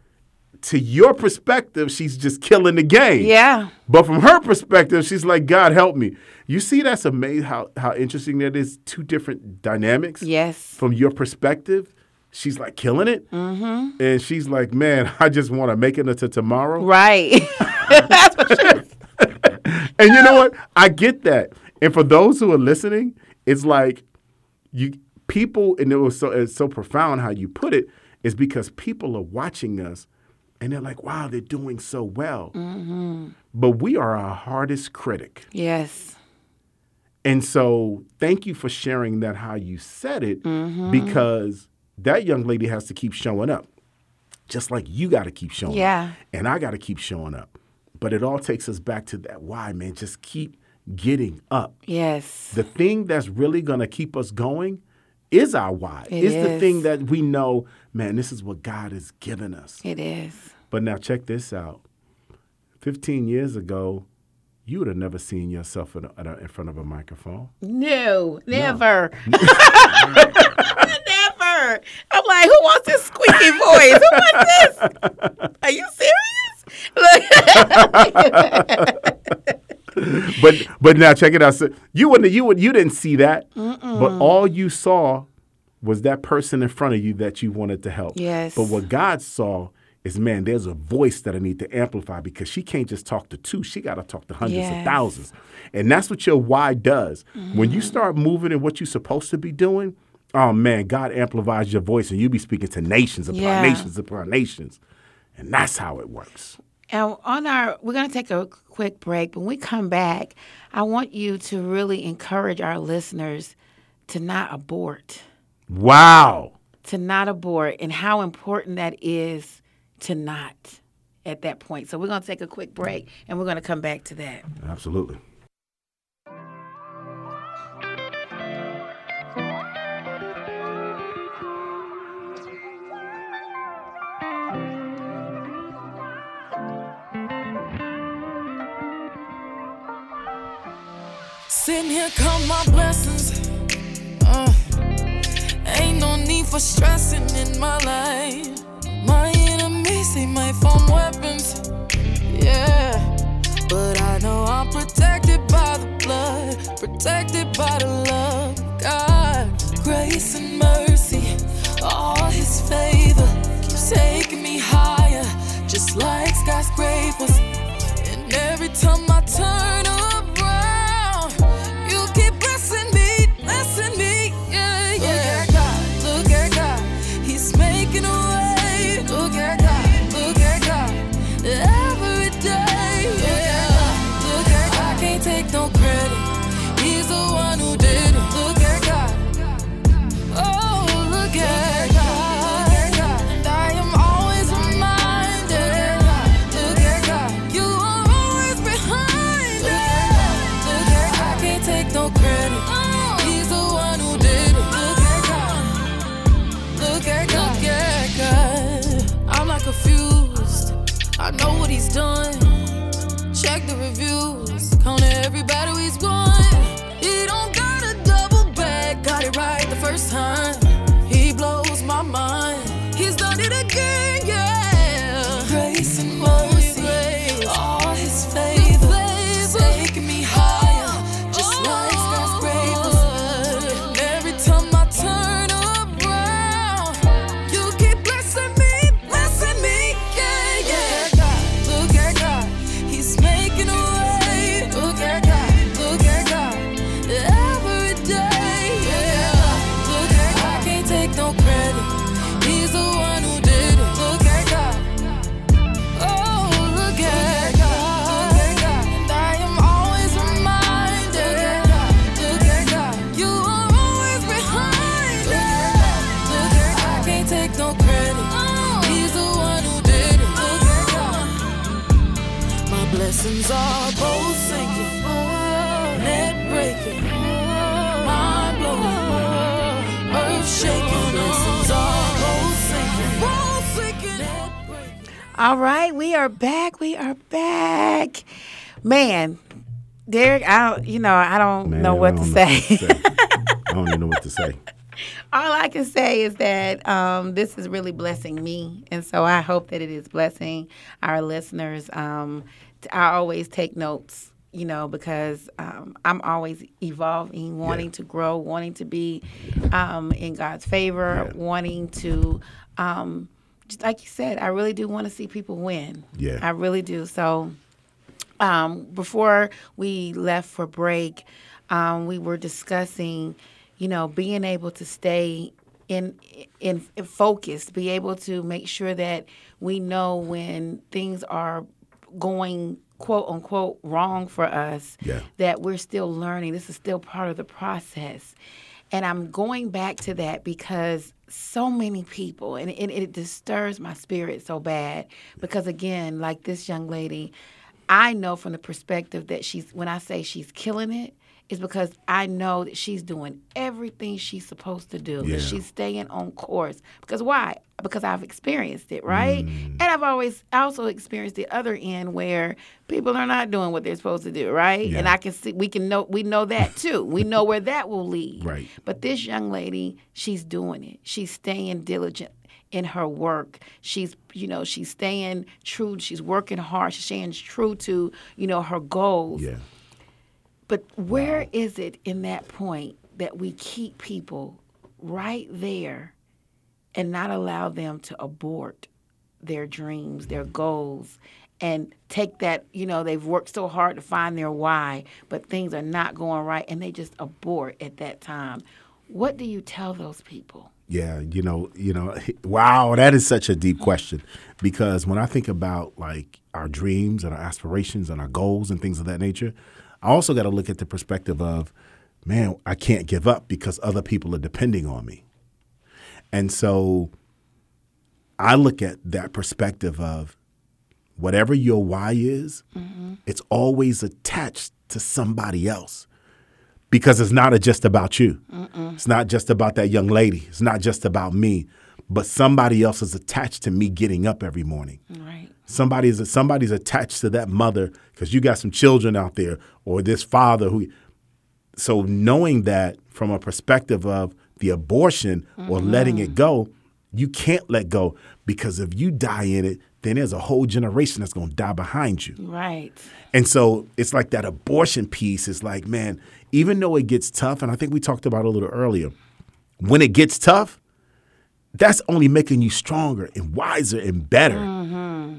C: to your perspective, she's just killing the game.
B: Yeah.
C: But from her perspective, she's like, God help me. You see, that's amazing how how interesting that is. Two different dynamics.
B: Yes.
C: From your perspective, she's like killing it, mm-hmm. and she's like, man, [LAUGHS] I just want to make it into tomorrow.
B: Right. [LAUGHS] [LAUGHS]
C: And you know what? I get that. And for those who are listening, it's like you people, and it was so it's so profound how you put it, is because people are watching us and they're like, wow, they're doing so well. Mm-hmm. But we are our hardest critic.
B: yes.
C: And so thank you for sharing that how you said it, mm-hmm. because that young lady has to keep showing up. Just like you got to keep showing up.
B: Yeah.
C: up. And I got to keep showing up. But it all takes us back to that why, man. Just keep getting up.
B: Yes.
C: The thing that's really going to keep us going is our why.
B: It
C: it's the thing that we know, man, this is what God has given us.
B: It is.
C: But now check this out. 15 years ago, you would have never seen yourself in, a, in front of a microphone.
B: No, never. [LAUGHS] [LAUGHS] never. I'm like, who wants this squeaky voice? Who wants this? Are you serious? [LAUGHS] [LAUGHS]
C: But but now check it out. So you wouldn't you would you didn't see that, but all you saw was that person in front of you that you wanted to help.
B: Yes.
C: But what God saw is man, there's a voice that I need to amplify because she can't just talk to two; she got to talk to hundreds of thousands, and that's what your why does. When you mm-hmm. start moving in what you're supposed to be doing, oh man, God amplifies your voice, and you be speaking to nations upon
B: Yeah.
C: nations upon nations, and that's how it works.
B: And on our, we're going to take a quick break. When we come back, I want you to really encourage our listeners to not abort,
C: Wow.
B: to not abort, and how important that is to not at that point. So we're going to take a quick break, and we're going to come back to that.
C: Absolutely.
E: Sitting here, count my blessings. Uh, ain't no need for stressing in my life. My enemies, they might form weapons. Yeah. But I know I'm protected by the blood, protected by the love of God. Grace and mercy, all his favor keeps taking me higher, just like skyscrapers. And every time I
B: All right, we are back. We are back. Man, Derrick, I don't, you know, I don't
C: Man,
B: know what to
C: don't know
B: say.
C: what to say. [LAUGHS] I don't even know what to say.
B: All I can say is that um, this is really blessing me, and so I hope that it is blessing our listeners. Um, I always take notes, you know, because um, I'm always evolving, wanting to grow, wanting to be um, in God's favor, wanting to. Um, like you said, I really do want to see people win.
C: Yeah.
B: I really do. So, um, before we left for break, um, we were discussing, you know, being able to stay in, in in focused, be able to make sure that we know when things are going quote unquote wrong for us
C: Yeah.
B: that we're still learning. This is still part of the process. And I'm going back to that because so many people, and it, it disturbs my spirit so bad. Because again, like this young lady, I know from the perspective that she's, when I say she's killing it, is because I know that she's doing everything she's supposed to do.
C: Yeah.
B: She's staying on course. Because why? Because I've experienced it, right?
C: Mm.
B: And I've always also experienced the other end where people are not doing what they're supposed to do, right?
C: Yeah.
B: And I can see we can know we know that too. we know where that will lead.
C: Right.
B: But this young lady, she's doing it. She's staying diligent in her work. She's, you know, she's staying true. She's working hard. She's staying true to, you know, her goals.
C: Yeah.
B: But where is it in that point that we keep people right there and not allow them to abort their dreams, their goals, and take that, you know, they've worked so hard to find their why, but things are not going right and they just abort at that time. What do you tell those people?
C: Yeah, you know, you know, [LAUGHS] wow, that is such a deep question because when I think about like our dreams and our aspirations and our goals and things of that nature, I also got to look at the perspective of, man, I can't give up because other people are depending on me. And so I look at that perspective of whatever your why is, mm-hmm. it's always attached to somebody else because it's not just about you. It's not just about that young lady. It's not just about me, but somebody else is attached to me getting up every morning.
B: Right.
C: Somebody's somebody's attached to that mother because you got some children out there or this father who. So knowing that from a perspective of the abortion or letting it go, you can't let go because if you die in it, then there's a whole generation that's going to die behind you.
B: Right.
C: And so it's like that abortion piece is like, man, even though it gets tough, and I think we talked about a little earlier, when it gets tough, that's only making you stronger and wiser and better.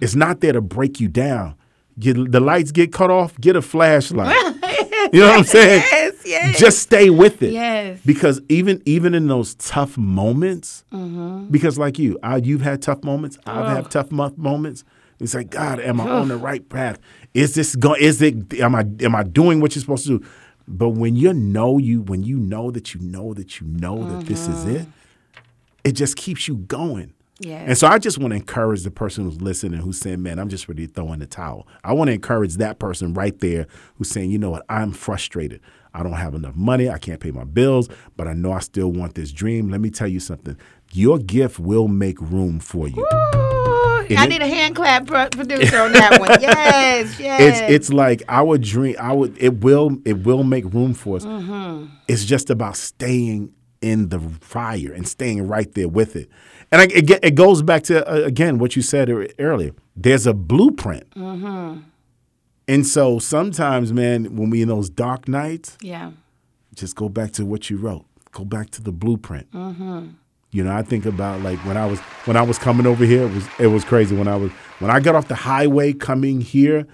C: It's not there to break you down. Get, the lights get cut off, get a flashlight. [LAUGHS] you know what I'm saying?
B: Yes, yes.
C: Just stay with it.
B: Yes.
C: Because even even in those tough moments,
B: Mm-hmm.
C: because like you, I, you've had tough moments. I've had tough mo- moments. It's like God, am I on the right path? Is this going? Is it? Am I? Am I doing what you're supposed to do? But when you know you, when you know that you know that you know that this is it, it just keeps you going.
B: Yes.
C: And so I just want to encourage the person who's listening who's saying, man, I'm just ready to throw in the towel. I want to encourage that person right there who's saying, you know what, I'm frustrated. I don't have enough money. I can't pay my bills, but I know I still want this dream. Let me tell you something. Your gift will make room for you.
B: I need a hand clap producer on that one. Yes, [LAUGHS] yes.
C: It's it's like our dream. I would it will it will make room for us.
B: Mm-hmm.
C: It's just about staying in the fire and staying right there with it. And I, it, it goes back to uh, again what you said earlier. There's a blueprint.
B: Mm-hmm.
C: And so sometimes, man, when we in those dark nights,
B: yeah.
C: just go back to what you wrote. Go back to the blueprint.
B: Mm-hmm.
C: You know, I think about like when I was when I was coming over here, it was it was crazy when I was when I got off the highway coming here,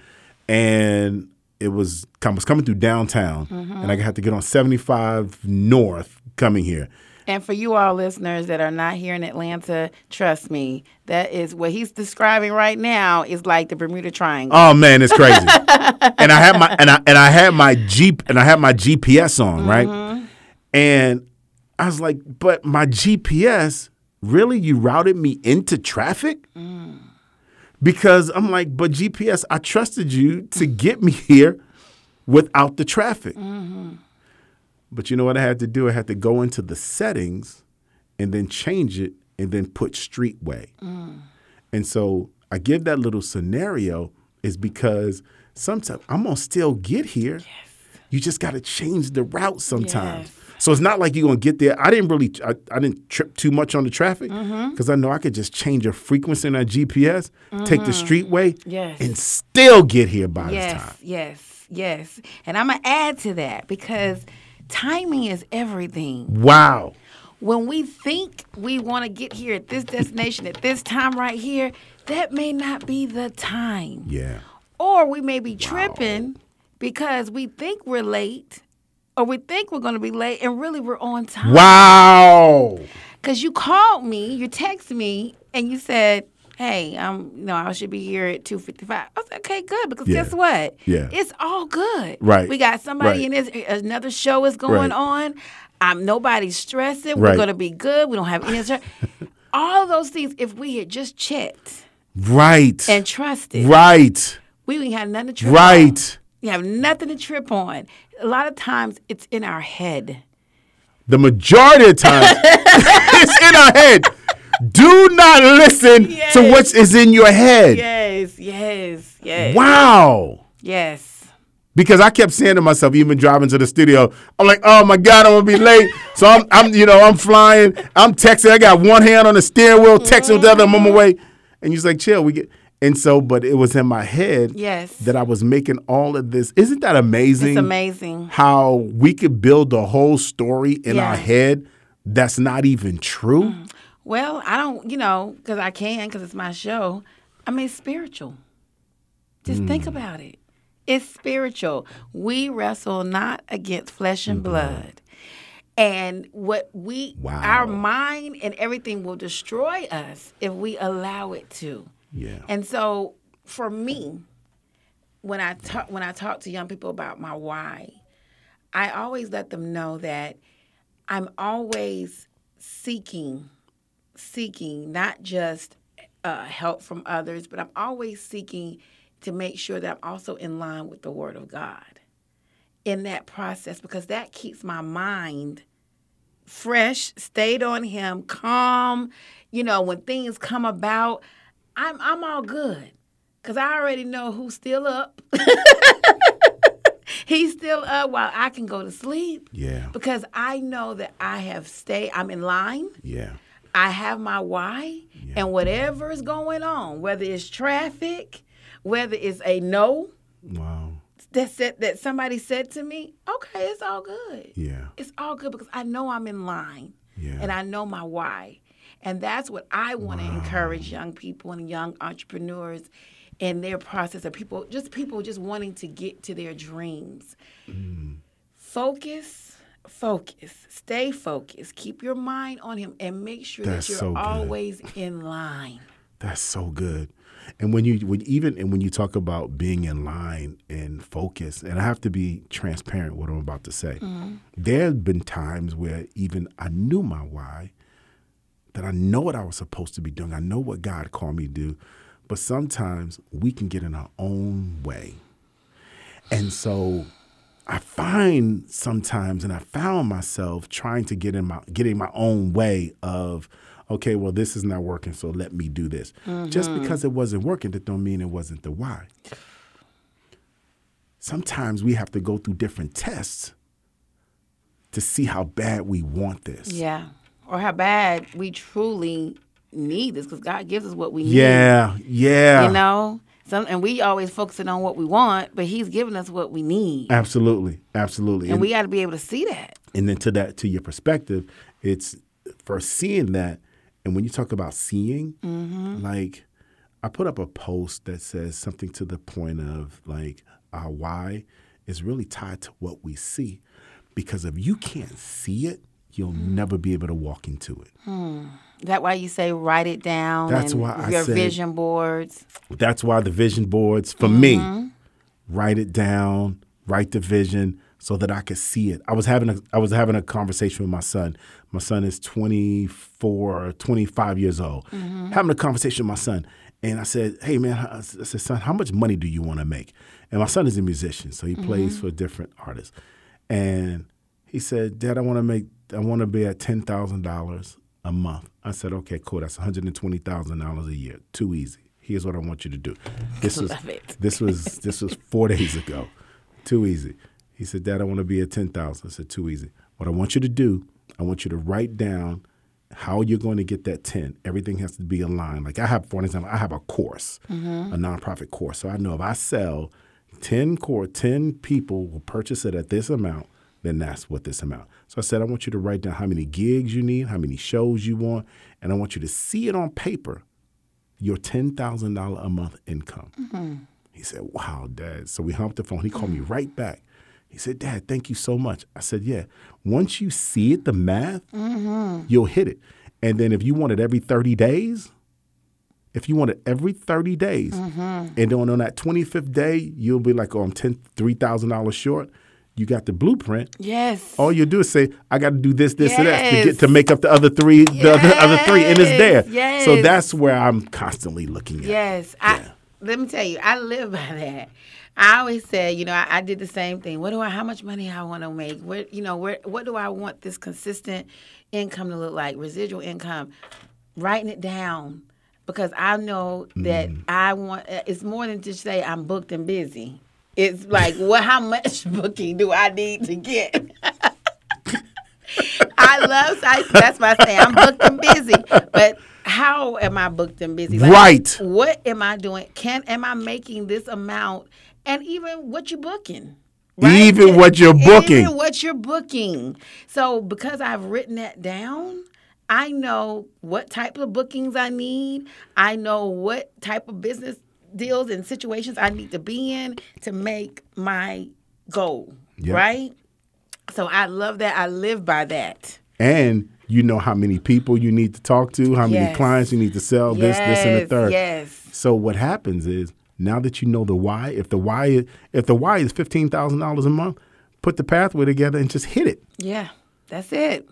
C: and it was I was coming through downtown, and I had to get on seventy five north coming here.
B: And for you all listeners that are not here in Atlanta, trust me, that is what he's describing right now is like the Bermuda Triangle.
C: Oh man, it's crazy. [LAUGHS] and I had my and I and I had my Jeep and I had my GPS on, right? Mm-hmm. And I was like, but my GPS, really you routed me into traffic? Mm. Because I'm like, but GPS, I trusted you to mm. get me here without the traffic. Mm-hmm. But you know what I had to do? I had to go into the settings and then change it and then put streetway. Mm. And so I give that little scenario is because sometimes I'm gonna still get here. You just got to change the route sometimes.
B: Yes.
C: So it's not like you're gonna get there. I didn't really, I, I didn't trip too much on the traffic mm-hmm. because I know I could just change a frequency in that GPS, take the mm-hmm. streetway,
B: Yes.
C: and still get here by this time.
B: Yes, yes, yes. And I'm gonna add to that because timing is everything.
C: Wow.
B: When we think we want to get here at this destination at this time right here, that may not be the time.
C: Yeah.
B: Or we may be tripping because we think we're late or we think we're going to be late and really we're on time.
C: Wow.
B: Because you called me, you texted me, and you said, "Hey, um, you know, I should be here at two fifty-five. I was like, "Okay, good." Because
C: Yeah.
B: guess what?
C: Yeah.
B: it's all good.
C: Right.
B: We got somebody
C: Right.
B: in this. Another show is going
C: Right.
B: on. Um, nobody's stressing.
C: Right.
B: We're gonna be good. We don't have any. [LAUGHS] all of those things. If we had just checked
C: Right.
B: and trusted,
C: right.
B: we wouldn't have nothing to on.
C: Right.
B: We have nothing to trip on. A lot of times, it's in our head.
C: The majority of times [LAUGHS] it's in our head. Do not listen to what is in your head.
B: Yes, yes, yes,
C: Wow.
B: yes.
C: Because I kept saying to myself, even driving to the studio, I'm like, oh my God, I'm gonna be late. So I'm, I'm, you know, I'm flying, I'm texting. I got one hand on the steering wheel, texting with the other. I'm on my mm-hmm. way, and you're like, chill, we get. And so, but it was in my head
B: Yes.
C: that I was making all of this. Isn't that amazing?
B: It's amazing.
C: how we could build a whole story in our head that's not even true.
B: Well, I don't, you know, because I can, because it's my show. I mean, it's spiritual. Just
C: Mm.
B: think about it. It's spiritual. We wrestle not against flesh and blood. And what we,
C: Wow.
B: our mind and everything will destroy us if we allow it to.
C: Yeah.
B: And so for me, when I talk when I talk to young people about my why, I always let them know that I'm always seeking seeking not just uh, help from others, but I'm always seeking to make sure that I'm also in line with the Word of God in that process because that keeps my mind fresh, stayed on Him, calm. You know, when things come about, I'm I'm all good because I already know who's still up. [LAUGHS] He's still up while I can go to sleep
C: Yeah.
B: because I know that I have stayed. I'm in line.
C: Yeah.
B: I have my why, and whatever is going on, whether it's traffic, whether it's a no
C: Wow.
B: that said that somebody said to me, okay, it's all good.
C: Yeah.
B: It's all good because I know I'm in line,
C: Yeah.
B: and I know my why, and that's what I want to encourage young people and young entrepreneurs in their process of people, just people just wanting to get to their dreams. Mm. Focus, focus, stay focused. Keep your mind on him, and make sure
C: That's
B: that you're
C: so
B: always in line.
C: That's so good. And when you when even and when you talk about being in line and focus, and I have to be transparent what I'm about to say. Mm-hmm. There have been times where even I knew my why, that I know what I was supposed to be doing. I know what God called me to do. But sometimes we can get in our own way. And so I find sometimes, and I found myself trying to get in my getting my own way of, okay, well, this is not working, so let me do this. Just mm-hmm. because it wasn't working, that don't mean it wasn't the why. Sometimes we have to go through different tests to see how bad we want this.
B: Yeah. Or how bad we truly need this because God gives us what we need.
C: Yeah, yeah.
B: You know? Some, and we always focusing on what we want, but He's giving us what we need.
C: Absolutely, absolutely.
B: And we got to be able to see that.
C: and then to that to your perspective it's for seeing that and when you talk about seeing mm-hmm. like i put up a post that says something to the point of like our why is really tied to what we see because if you can't see it you'll mm. never be able to walk into it. Hmm.
B: Is that why you say write it down?
C: That's why I
B: your
C: said-
B: vision boards.
C: that's why the vision boards for me mm-hmm. write it down write the vision so that i could see it. I was having a i was having a conversation with my son. My son is 24 or 25 years old. Mm-hmm. Having a conversation with my son. And I said, "Hey man," I said, "Son, how much money do you want to make?" And my son is a musician, so he plays mm-hmm. for different artists. And he said, "Dad, I want to make, I want to be at ten thousand dollars a month." I said, "Okay, cool. That's one hundred and twenty thousand dollars a year. Too easy. Here's what I want you to do. This [LAUGHS] was this was this was four [LAUGHS] days ago. Too easy." He said, "Dad, I want to be at ten thousand. I said, "Too easy. What I want you to do, I want you to write down." how you're going to get that 10 everything has to be aligned like i have for example i have a course mm-hmm. a nonprofit course so i know if i sell 10 core 10 people will purchase it at this amount then that's what this amount so i said i want you to write down how many gigs you need how many shows you want and i want you to see it on paper your $10000 a month income mm-hmm. he said wow dad so we humped the phone he called me mm. right back he said, Dad, thank you so much. I said, Yeah. Once you see it, the math, mm-hmm. you'll hit it. And then if you want it every 30 days, if you want it every 30 days, mm-hmm. and then on that 25th day, you'll be like, oh, I'm ten, $3,000 short. You got the blueprint.
B: Yes.
C: All you do is say, I got to do this, this, and that to
B: Yes.
C: get to make up the other three, the other, other three, and it's there.
B: Yes,
C: So that's where I'm constantly looking at.
B: Yes, I let me tell you, I live by that. I always say, you know, I, I did the same thing. What do I? How much money I want to make? Where, you know, where? What do I want this consistent income to look like? Residual income. Writing it down because I know that I want. uh, It's more than just say I'm booked and busy. It's like, what? How much [LAUGHS] booking do I need to get? [LAUGHS] I love that's why I say I'm booked and busy. But how am I booked and busy?
C: Right.
B: What am I doing? Can am I making this amount? And even what you booking? right?
C: Even what you're booking.
B: Even what you're booking. So because I've written that down, I know what type of bookings I need. I know what type of business deals and situations I need to be in to make my goal.
C: Yep.
B: Right? So I love that. I live by that.
C: and you know how many people you need to talk to, how many clients you need to sell, this, this, and the third.
B: yes.
C: So what happens is now that you know the why, if the why is if the why is fifteen thousand dollars a month, put the pathway together and just hit it.
B: Yeah, that's it.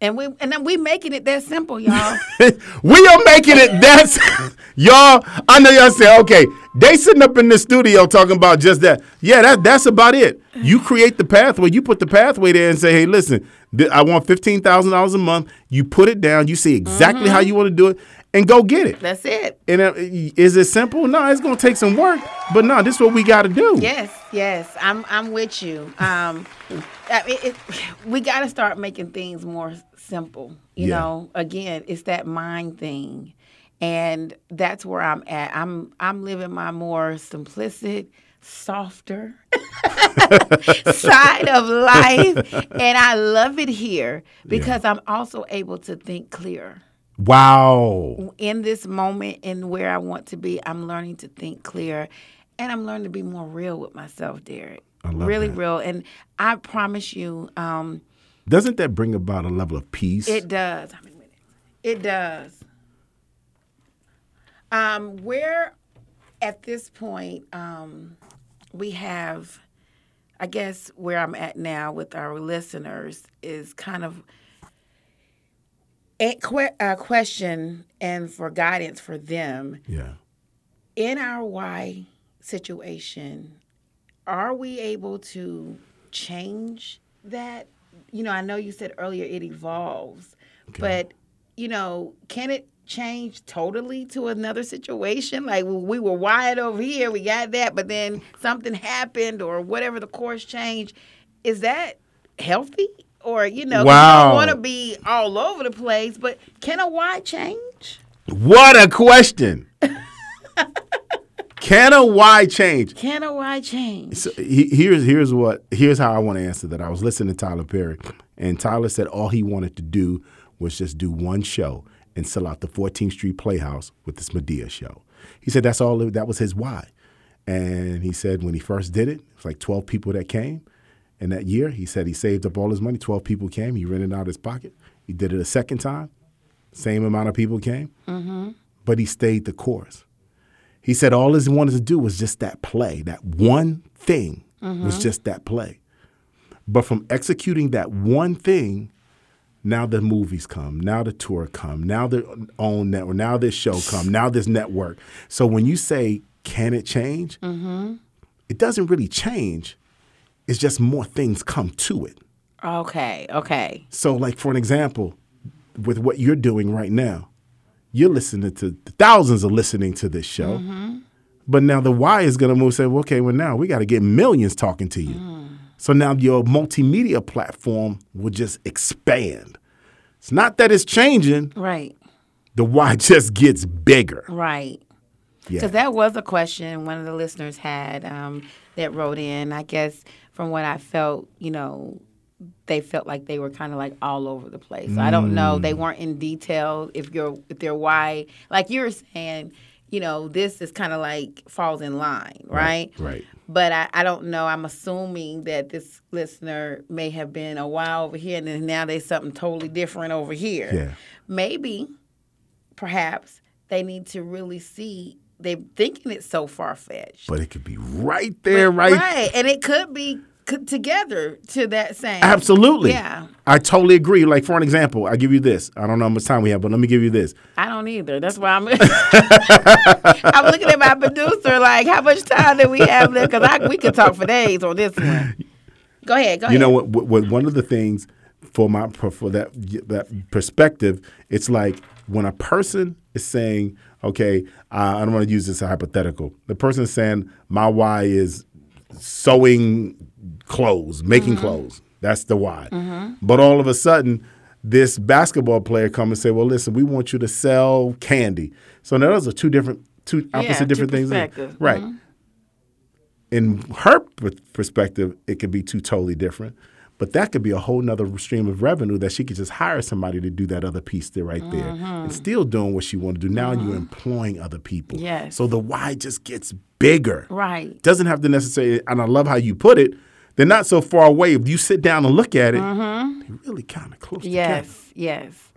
B: And we and then we making it that simple, y'all. [LAUGHS]
C: we are making it that's [LAUGHS] y'all. I know y'all say, okay, they sitting up in the studio talking about just that. Yeah, that that's about it. You create the pathway, you put the pathway there and say, hey, listen, I want fifteen thousand dollars a month. You put it down, you see exactly how mm-hmm. you want to do it, and go get it.
B: that's it.
C: And uh, is it simple? No, it's gonna take some work. But no, this is what we got to do.
B: Yes, yes, I'm I'm with you. Um, [LAUGHS] I mean, it, we got to start making things more simple. You
C: Yeah.
B: know, again, it's that mind thing, and that's where I'm at. I'm I'm living my more simplistic, softer [LAUGHS] side of life, and I love it here because I'm also able to think clear.
C: Wow.
B: in this moment and where I want to be, I'm learning to think clear and I'm learning to be more real with myself, Derrick.
C: I love
B: really
C: that.
B: real. And I promise you, um,
C: Doesn't that bring about a level of peace?
B: it does. How many minutes? It does. Um, where at this point, um, we have, I guess, where I'm at now with our listeners is kind of a que- a question and for guidance for them
C: yeah.
B: in our why situation, are we able to change that? You know, I know you said earlier it evolves, but you know, can it change totally to another situation? Like we were wired over here, we got that, but then something happened or whatever the course changed. Is that healthy? Or, you know, 'cause you
C: Wow.
B: don't want to be all over the place, but can a why change?
C: What a question. Can a why change?
B: Can a why change?
C: So he, here's here's what here's how I want to answer that. I was listening to Tyler Perry, and Tyler said all he wanted to do was just do one show and sell out the 14th Street Playhouse with this Madea show. He said that's all. That was his why, and he said when he first did it, it was like 12 people that came. And that year, he said he saved up all his money. 12 people came. He rented out his pocket. He did it a second time. Same amount of people came. But he stayed the course. He said all he wanted to do was just that play. That one thing was just that play. But from executing that one thing, Now the movies come. Now the tour come. Now their own network. Now this show come. Now this network. So when you say, can it change?
B: Mm-hmm.
C: It doesn't really change. It's just more things come to it.
B: Okay, okay.
C: So, like for an example, with what you're doing right now, you're listening to thousands are listening to this show. But now the why is going to move. Say, well, okay, well now we got to get millions talking to you. So now your multimedia platform will just expand. It's not that it's changing.
B: Right,
C: The why just gets bigger.
B: right.
C: Yeah.
B: Because that was a question one of the listeners had um, that wrote in. I guess from what I felt, you know, they felt like they were kind of like all over the place. I don't know.
C: Mm.
B: They weren't in detail if you're if they're why like you were saying, you know, this is kind of like falls in line, right?
C: Right.
B: But I, I don't know. I'm assuming that this listener may have been a while over here and then now there's something totally different over here.
C: Yeah.
B: Maybe, perhaps, they need to really see they're thinking it's so far fetched.
C: But it could be right there, right?
B: Right. And it could be together to that same.
C: Absolutely.
B: Yeah.
C: I totally agree. Like for an example, I give you this. I don't know how much time we have, but let me give you this.
B: I don't either. That's why I'm. [LAUGHS] I'm looking at my producer like, how much time do we have left? Because we could talk for days on this one. Go ahead. Go
C: You
B: ahead.
C: know what, what? what- One of the things for my for that that perspective, it's like when a person is saying, "Okay, uh, I don't want to use this as hypothetical." The person is saying, "My why is sewing clothes, making clothes." That's the why. But all of a sudden, this basketball player come and say, "Well, listen, we want you to sell candy." So now those are two different, two opposite
B: two
C: different things,
B: perspectives.
C: right? in her perspective, it could be two totally different. But that could be a whole nother stream of revenue that she could just hire somebody to do that other piece there right there mm-hmm. and still doing what she want to do. Now you're mm-hmm. employing other people.
B: Yes.
C: So the why just gets bigger.
B: Right.
C: Doesn't have to necessarily, and I love how you put it, they're not so far away. If you sit down and look at it, mm-hmm. they're really kind of close together.
B: Yes, yes.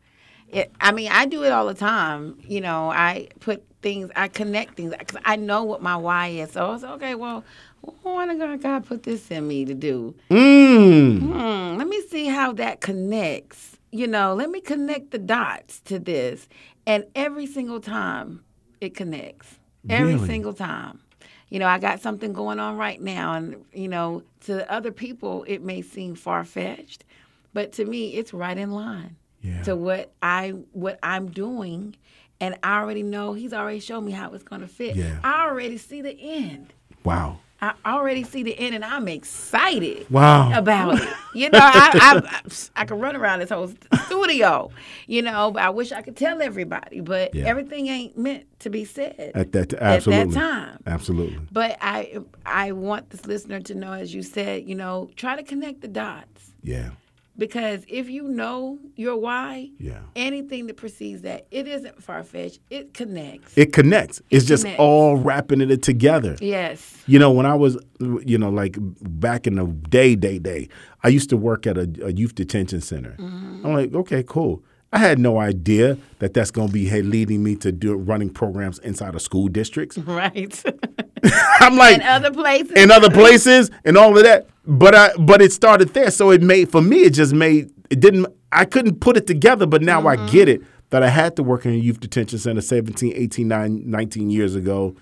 B: It, I mean, I do it all the time. You know, I put things, I connect things because I know what my why is. So it's okay. Well, why did God, God put this in me to do?
C: Mm.
B: Hmm, let me see how that connects. You know, let me connect the dots to this, and every single time it connects. Every
C: Really?
B: single time. You know, I got something going on right now, and you know, to other people it may seem far fetched, but to me, it's right in line
C: Yeah.
B: to what I what I'm doing, and I already know He's already showed me how it's going to fit.
C: Yeah.
B: I already see the end.
C: Wow.
B: I already see the end, and I'm excited
C: Wow.
B: about it. You know, I, I, [LAUGHS] I I could run around this whole studio, you know, but I wish I could tell everybody, but
C: Yeah.
B: everything ain't meant to be said
C: At that, absolutely.
B: time.
C: Absolutely.
B: But I I want this listener to know, as you said, you know, try to connect the dots
C: Yeah.
B: Because if you know your why,
C: Yeah.
B: anything that precedes that, it isn't far fetched. It connects.
C: It connects. It's just
B: connects.
C: all wrapping it together.
B: yes.
C: You know, when I was, you know, like back in the day, day, day, I used to work at a, a youth detention center.
B: Mm-hmm.
C: I'm like, okay, cool. I had no idea that that's going to be hey, leading me to do running programs inside of school districts. [LAUGHS]
B: Right. [LAUGHS]
C: I'm like,
B: in other places.
C: in other places and all of that. But I, but it started there, so it made for me. It just made it didn't. I couldn't put it together, but now I mm-hmm. get it that I had to work in a youth detention center 17, 18, 19 years ago,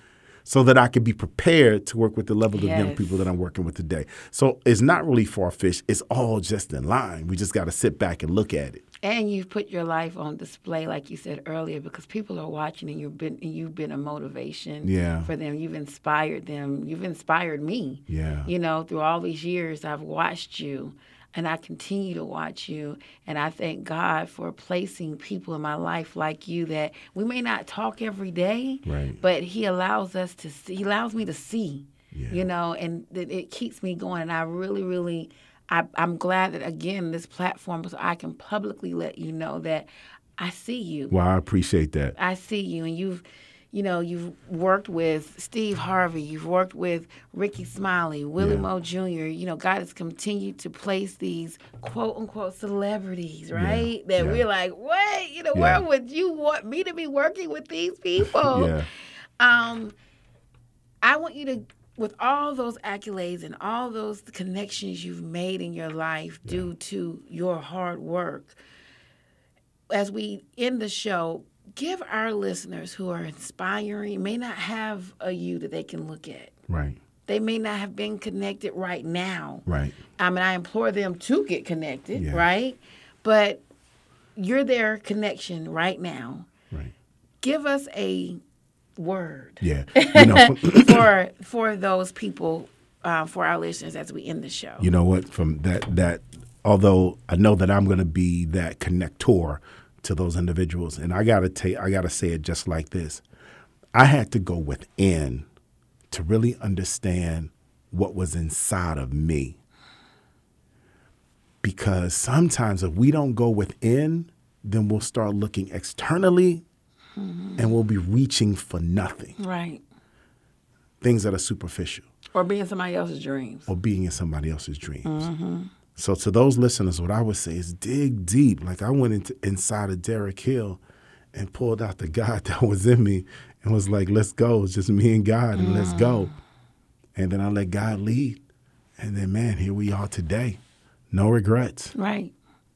C: so that I could be prepared to work with the level of young people that I'm working with today. So it's not really far fetched. It's all just in line. We just got to sit back and look at it.
B: And you've put your life on display, like you said earlier, because people are watching, and you've been and you've been a motivation
C: Yeah.
B: for them. You've inspired them. You've inspired me.
C: Yeah.
B: You know, through all these years, I've watched you, and I continue to watch you. And I thank God for placing people in my life like you that we may not talk every day,
C: Right.
B: but He allows us to see. He allows me to see.
C: Yeah.
B: You know, and that it keeps me going. And I really, really, I, I'm glad that again this platform, so I can publicly let you know that I see you.
C: Well, I appreciate that.
B: I see you, and you've, you know, you've worked with Steve Harvey, you've worked with Rickey Smiley, Willie
C: Yeah.
B: Moore Jr. You know, God has continued to place these quote unquote celebrities, right? That
C: yeah.
B: we're like, what You know,
C: Yeah.
B: world would you want me to be working with these [LAUGHS] people?
C: Yeah.
B: Um, I want you to, with all those accolades and all those connections you've made in your life due to your hard work, as we end the show, give our listeners who are inspiring, may not have a you that they can look at.
C: Right.
B: They may not have been connected right now.
C: Right.
B: I mean, I implore them to get connected,
C: Yeah.
B: right? But you're their connection right now.
C: Right.
B: Give us a word
C: Yeah. You know, [LAUGHS] [CLEARS THROAT]
B: for for those people, uh, for our listeners as we end the show.
C: you know what? From that that although I know that I'm going to be that connector to those individuals, and I gotta take I gotta say it just like this. I had to go within to really understand what was inside of me. Because sometimes if we don't go within, then we'll start looking externally Mm-hmm. and we'll be reaching for nothing,
B: Right.
C: things that are superficial.
B: Or being somebody else's dreams.
C: or being in somebody else's dreams. Mm-hmm. So to those listeners, what I would say is dig deep. Like I went into inside of Derrick Hill and pulled out the God [LAUGHS] that was in me and was like, let's go. It's just me and God and let's go. Mm-hmm. And then I let God lead. And then man, here we are today. No regrets.
B: Right.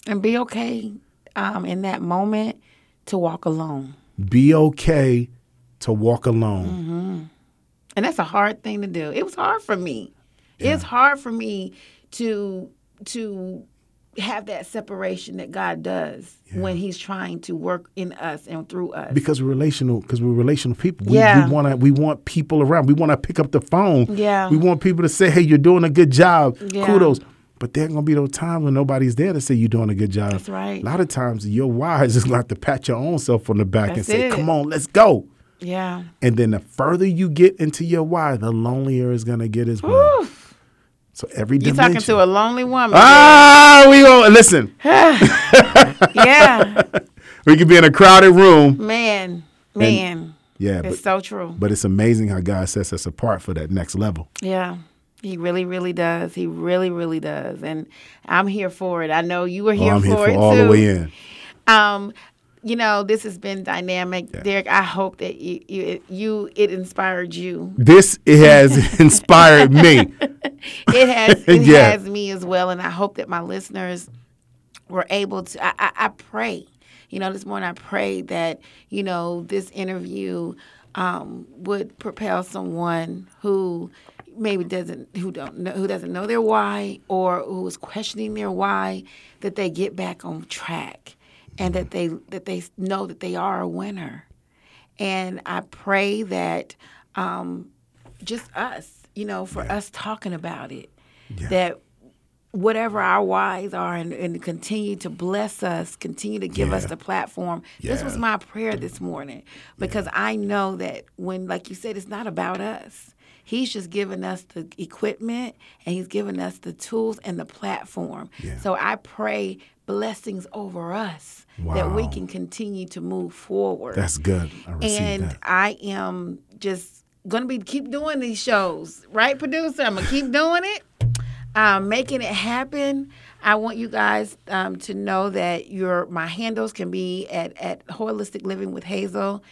B: And be okay um, in that moment to walk alone.
C: Be okay to walk alone. Mm-hmm.
B: And that's a hard thing to do. It was hard for me. It's hard for me to to have that separation that God does when He's trying to work in us and through us.
C: Because we're relational, because we're relational people. We,
B: Yeah.
C: we want to. We want people around. We want to pick up the phone.
B: Yeah.
C: We want people to say, "Hey, you're doing a good job.
B: Yeah.
C: Kudos." But there are gonna be those times when nobody's there to say you're doing a good job.
B: That's right.
C: A lot of times, your why [LAUGHS] is just going to have to pat your own self on the back and say,
B: it.
C: "Come on, let's go."
B: yeah.
C: And then the further you get into your why, the lonelier it's gonna get as well. So every
B: You're
C: dimension.
B: talking to a lonely woman.
C: ah, we go listen. [SIGHS]
B: yeah. [LAUGHS]
C: We could be in a crowded room.
B: Man. Man.
C: Yeah, but
B: it's so true.
C: But it's amazing how God sets us apart for that next level.
B: Yeah. He really, really does. He really, really does. And I'm here for it. I know you were here
C: oh, I'm
B: for
C: here for
B: it
C: all
B: too.
C: the way in.
B: Um, you know, this has been dynamic, Derrick. I hope that you, you, you, it inspired you.
C: This it has [LAUGHS] inspired me.
B: It has, it
C: Yeah.
B: has [LAUGHS] me as well, and I hope that my listeners were able to. I, I, I pray, you know, this morning I prayed that you know this interview um, would propel someone who maybe doesn't who don't know who doesn't know their why or who is questioning their why that they get back on track and that they that they know that they are a winner. And I pray that um, just us, you know, for us talking about it, that whatever our whys are and, and continue to bless us, continue to give us the platform. This was my prayer this morning because I know that when, like you said, it's not about us. He's just given us the equipment and he's given us the tools and the platform.
C: Yeah.
B: So I pray blessings over us that we can continue to move forward
C: That's good. I
B: and
C: that.
B: I am just gonna be keep doing these shows, right, producer? I'm gonna keep doing it, um, making it happen. I want you guys um, to know that your my handles can be at at Holistic Living with Hazel.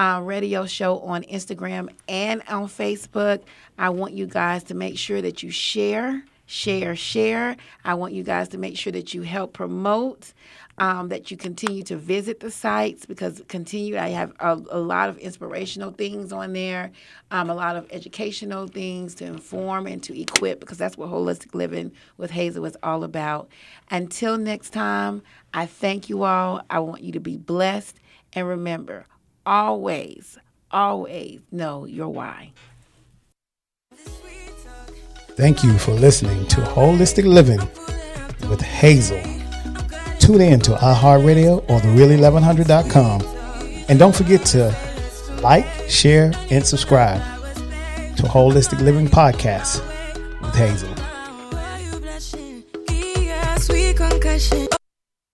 B: Radio show on Instagram and on Facebook. I want you guys to make sure that you share, share, share. I want you guys to make sure that you help promote um, that you continue to visit the sites because continue. I have a, a lot of inspirational things on there, um, a lot of educational things to inform and to equip because that's what holistic living with Hazel is all about. Until next time, I thank you all. I want you to be blessed and remember, always, always know your why.
A: Thank you for listening to Holistic Living with Hazel. Tune in to iHeartRadio or thereal1100.com. And don't forget to like, share, and subscribe to Holistic Living Podcast with Hazel.
E: Sweet concussion.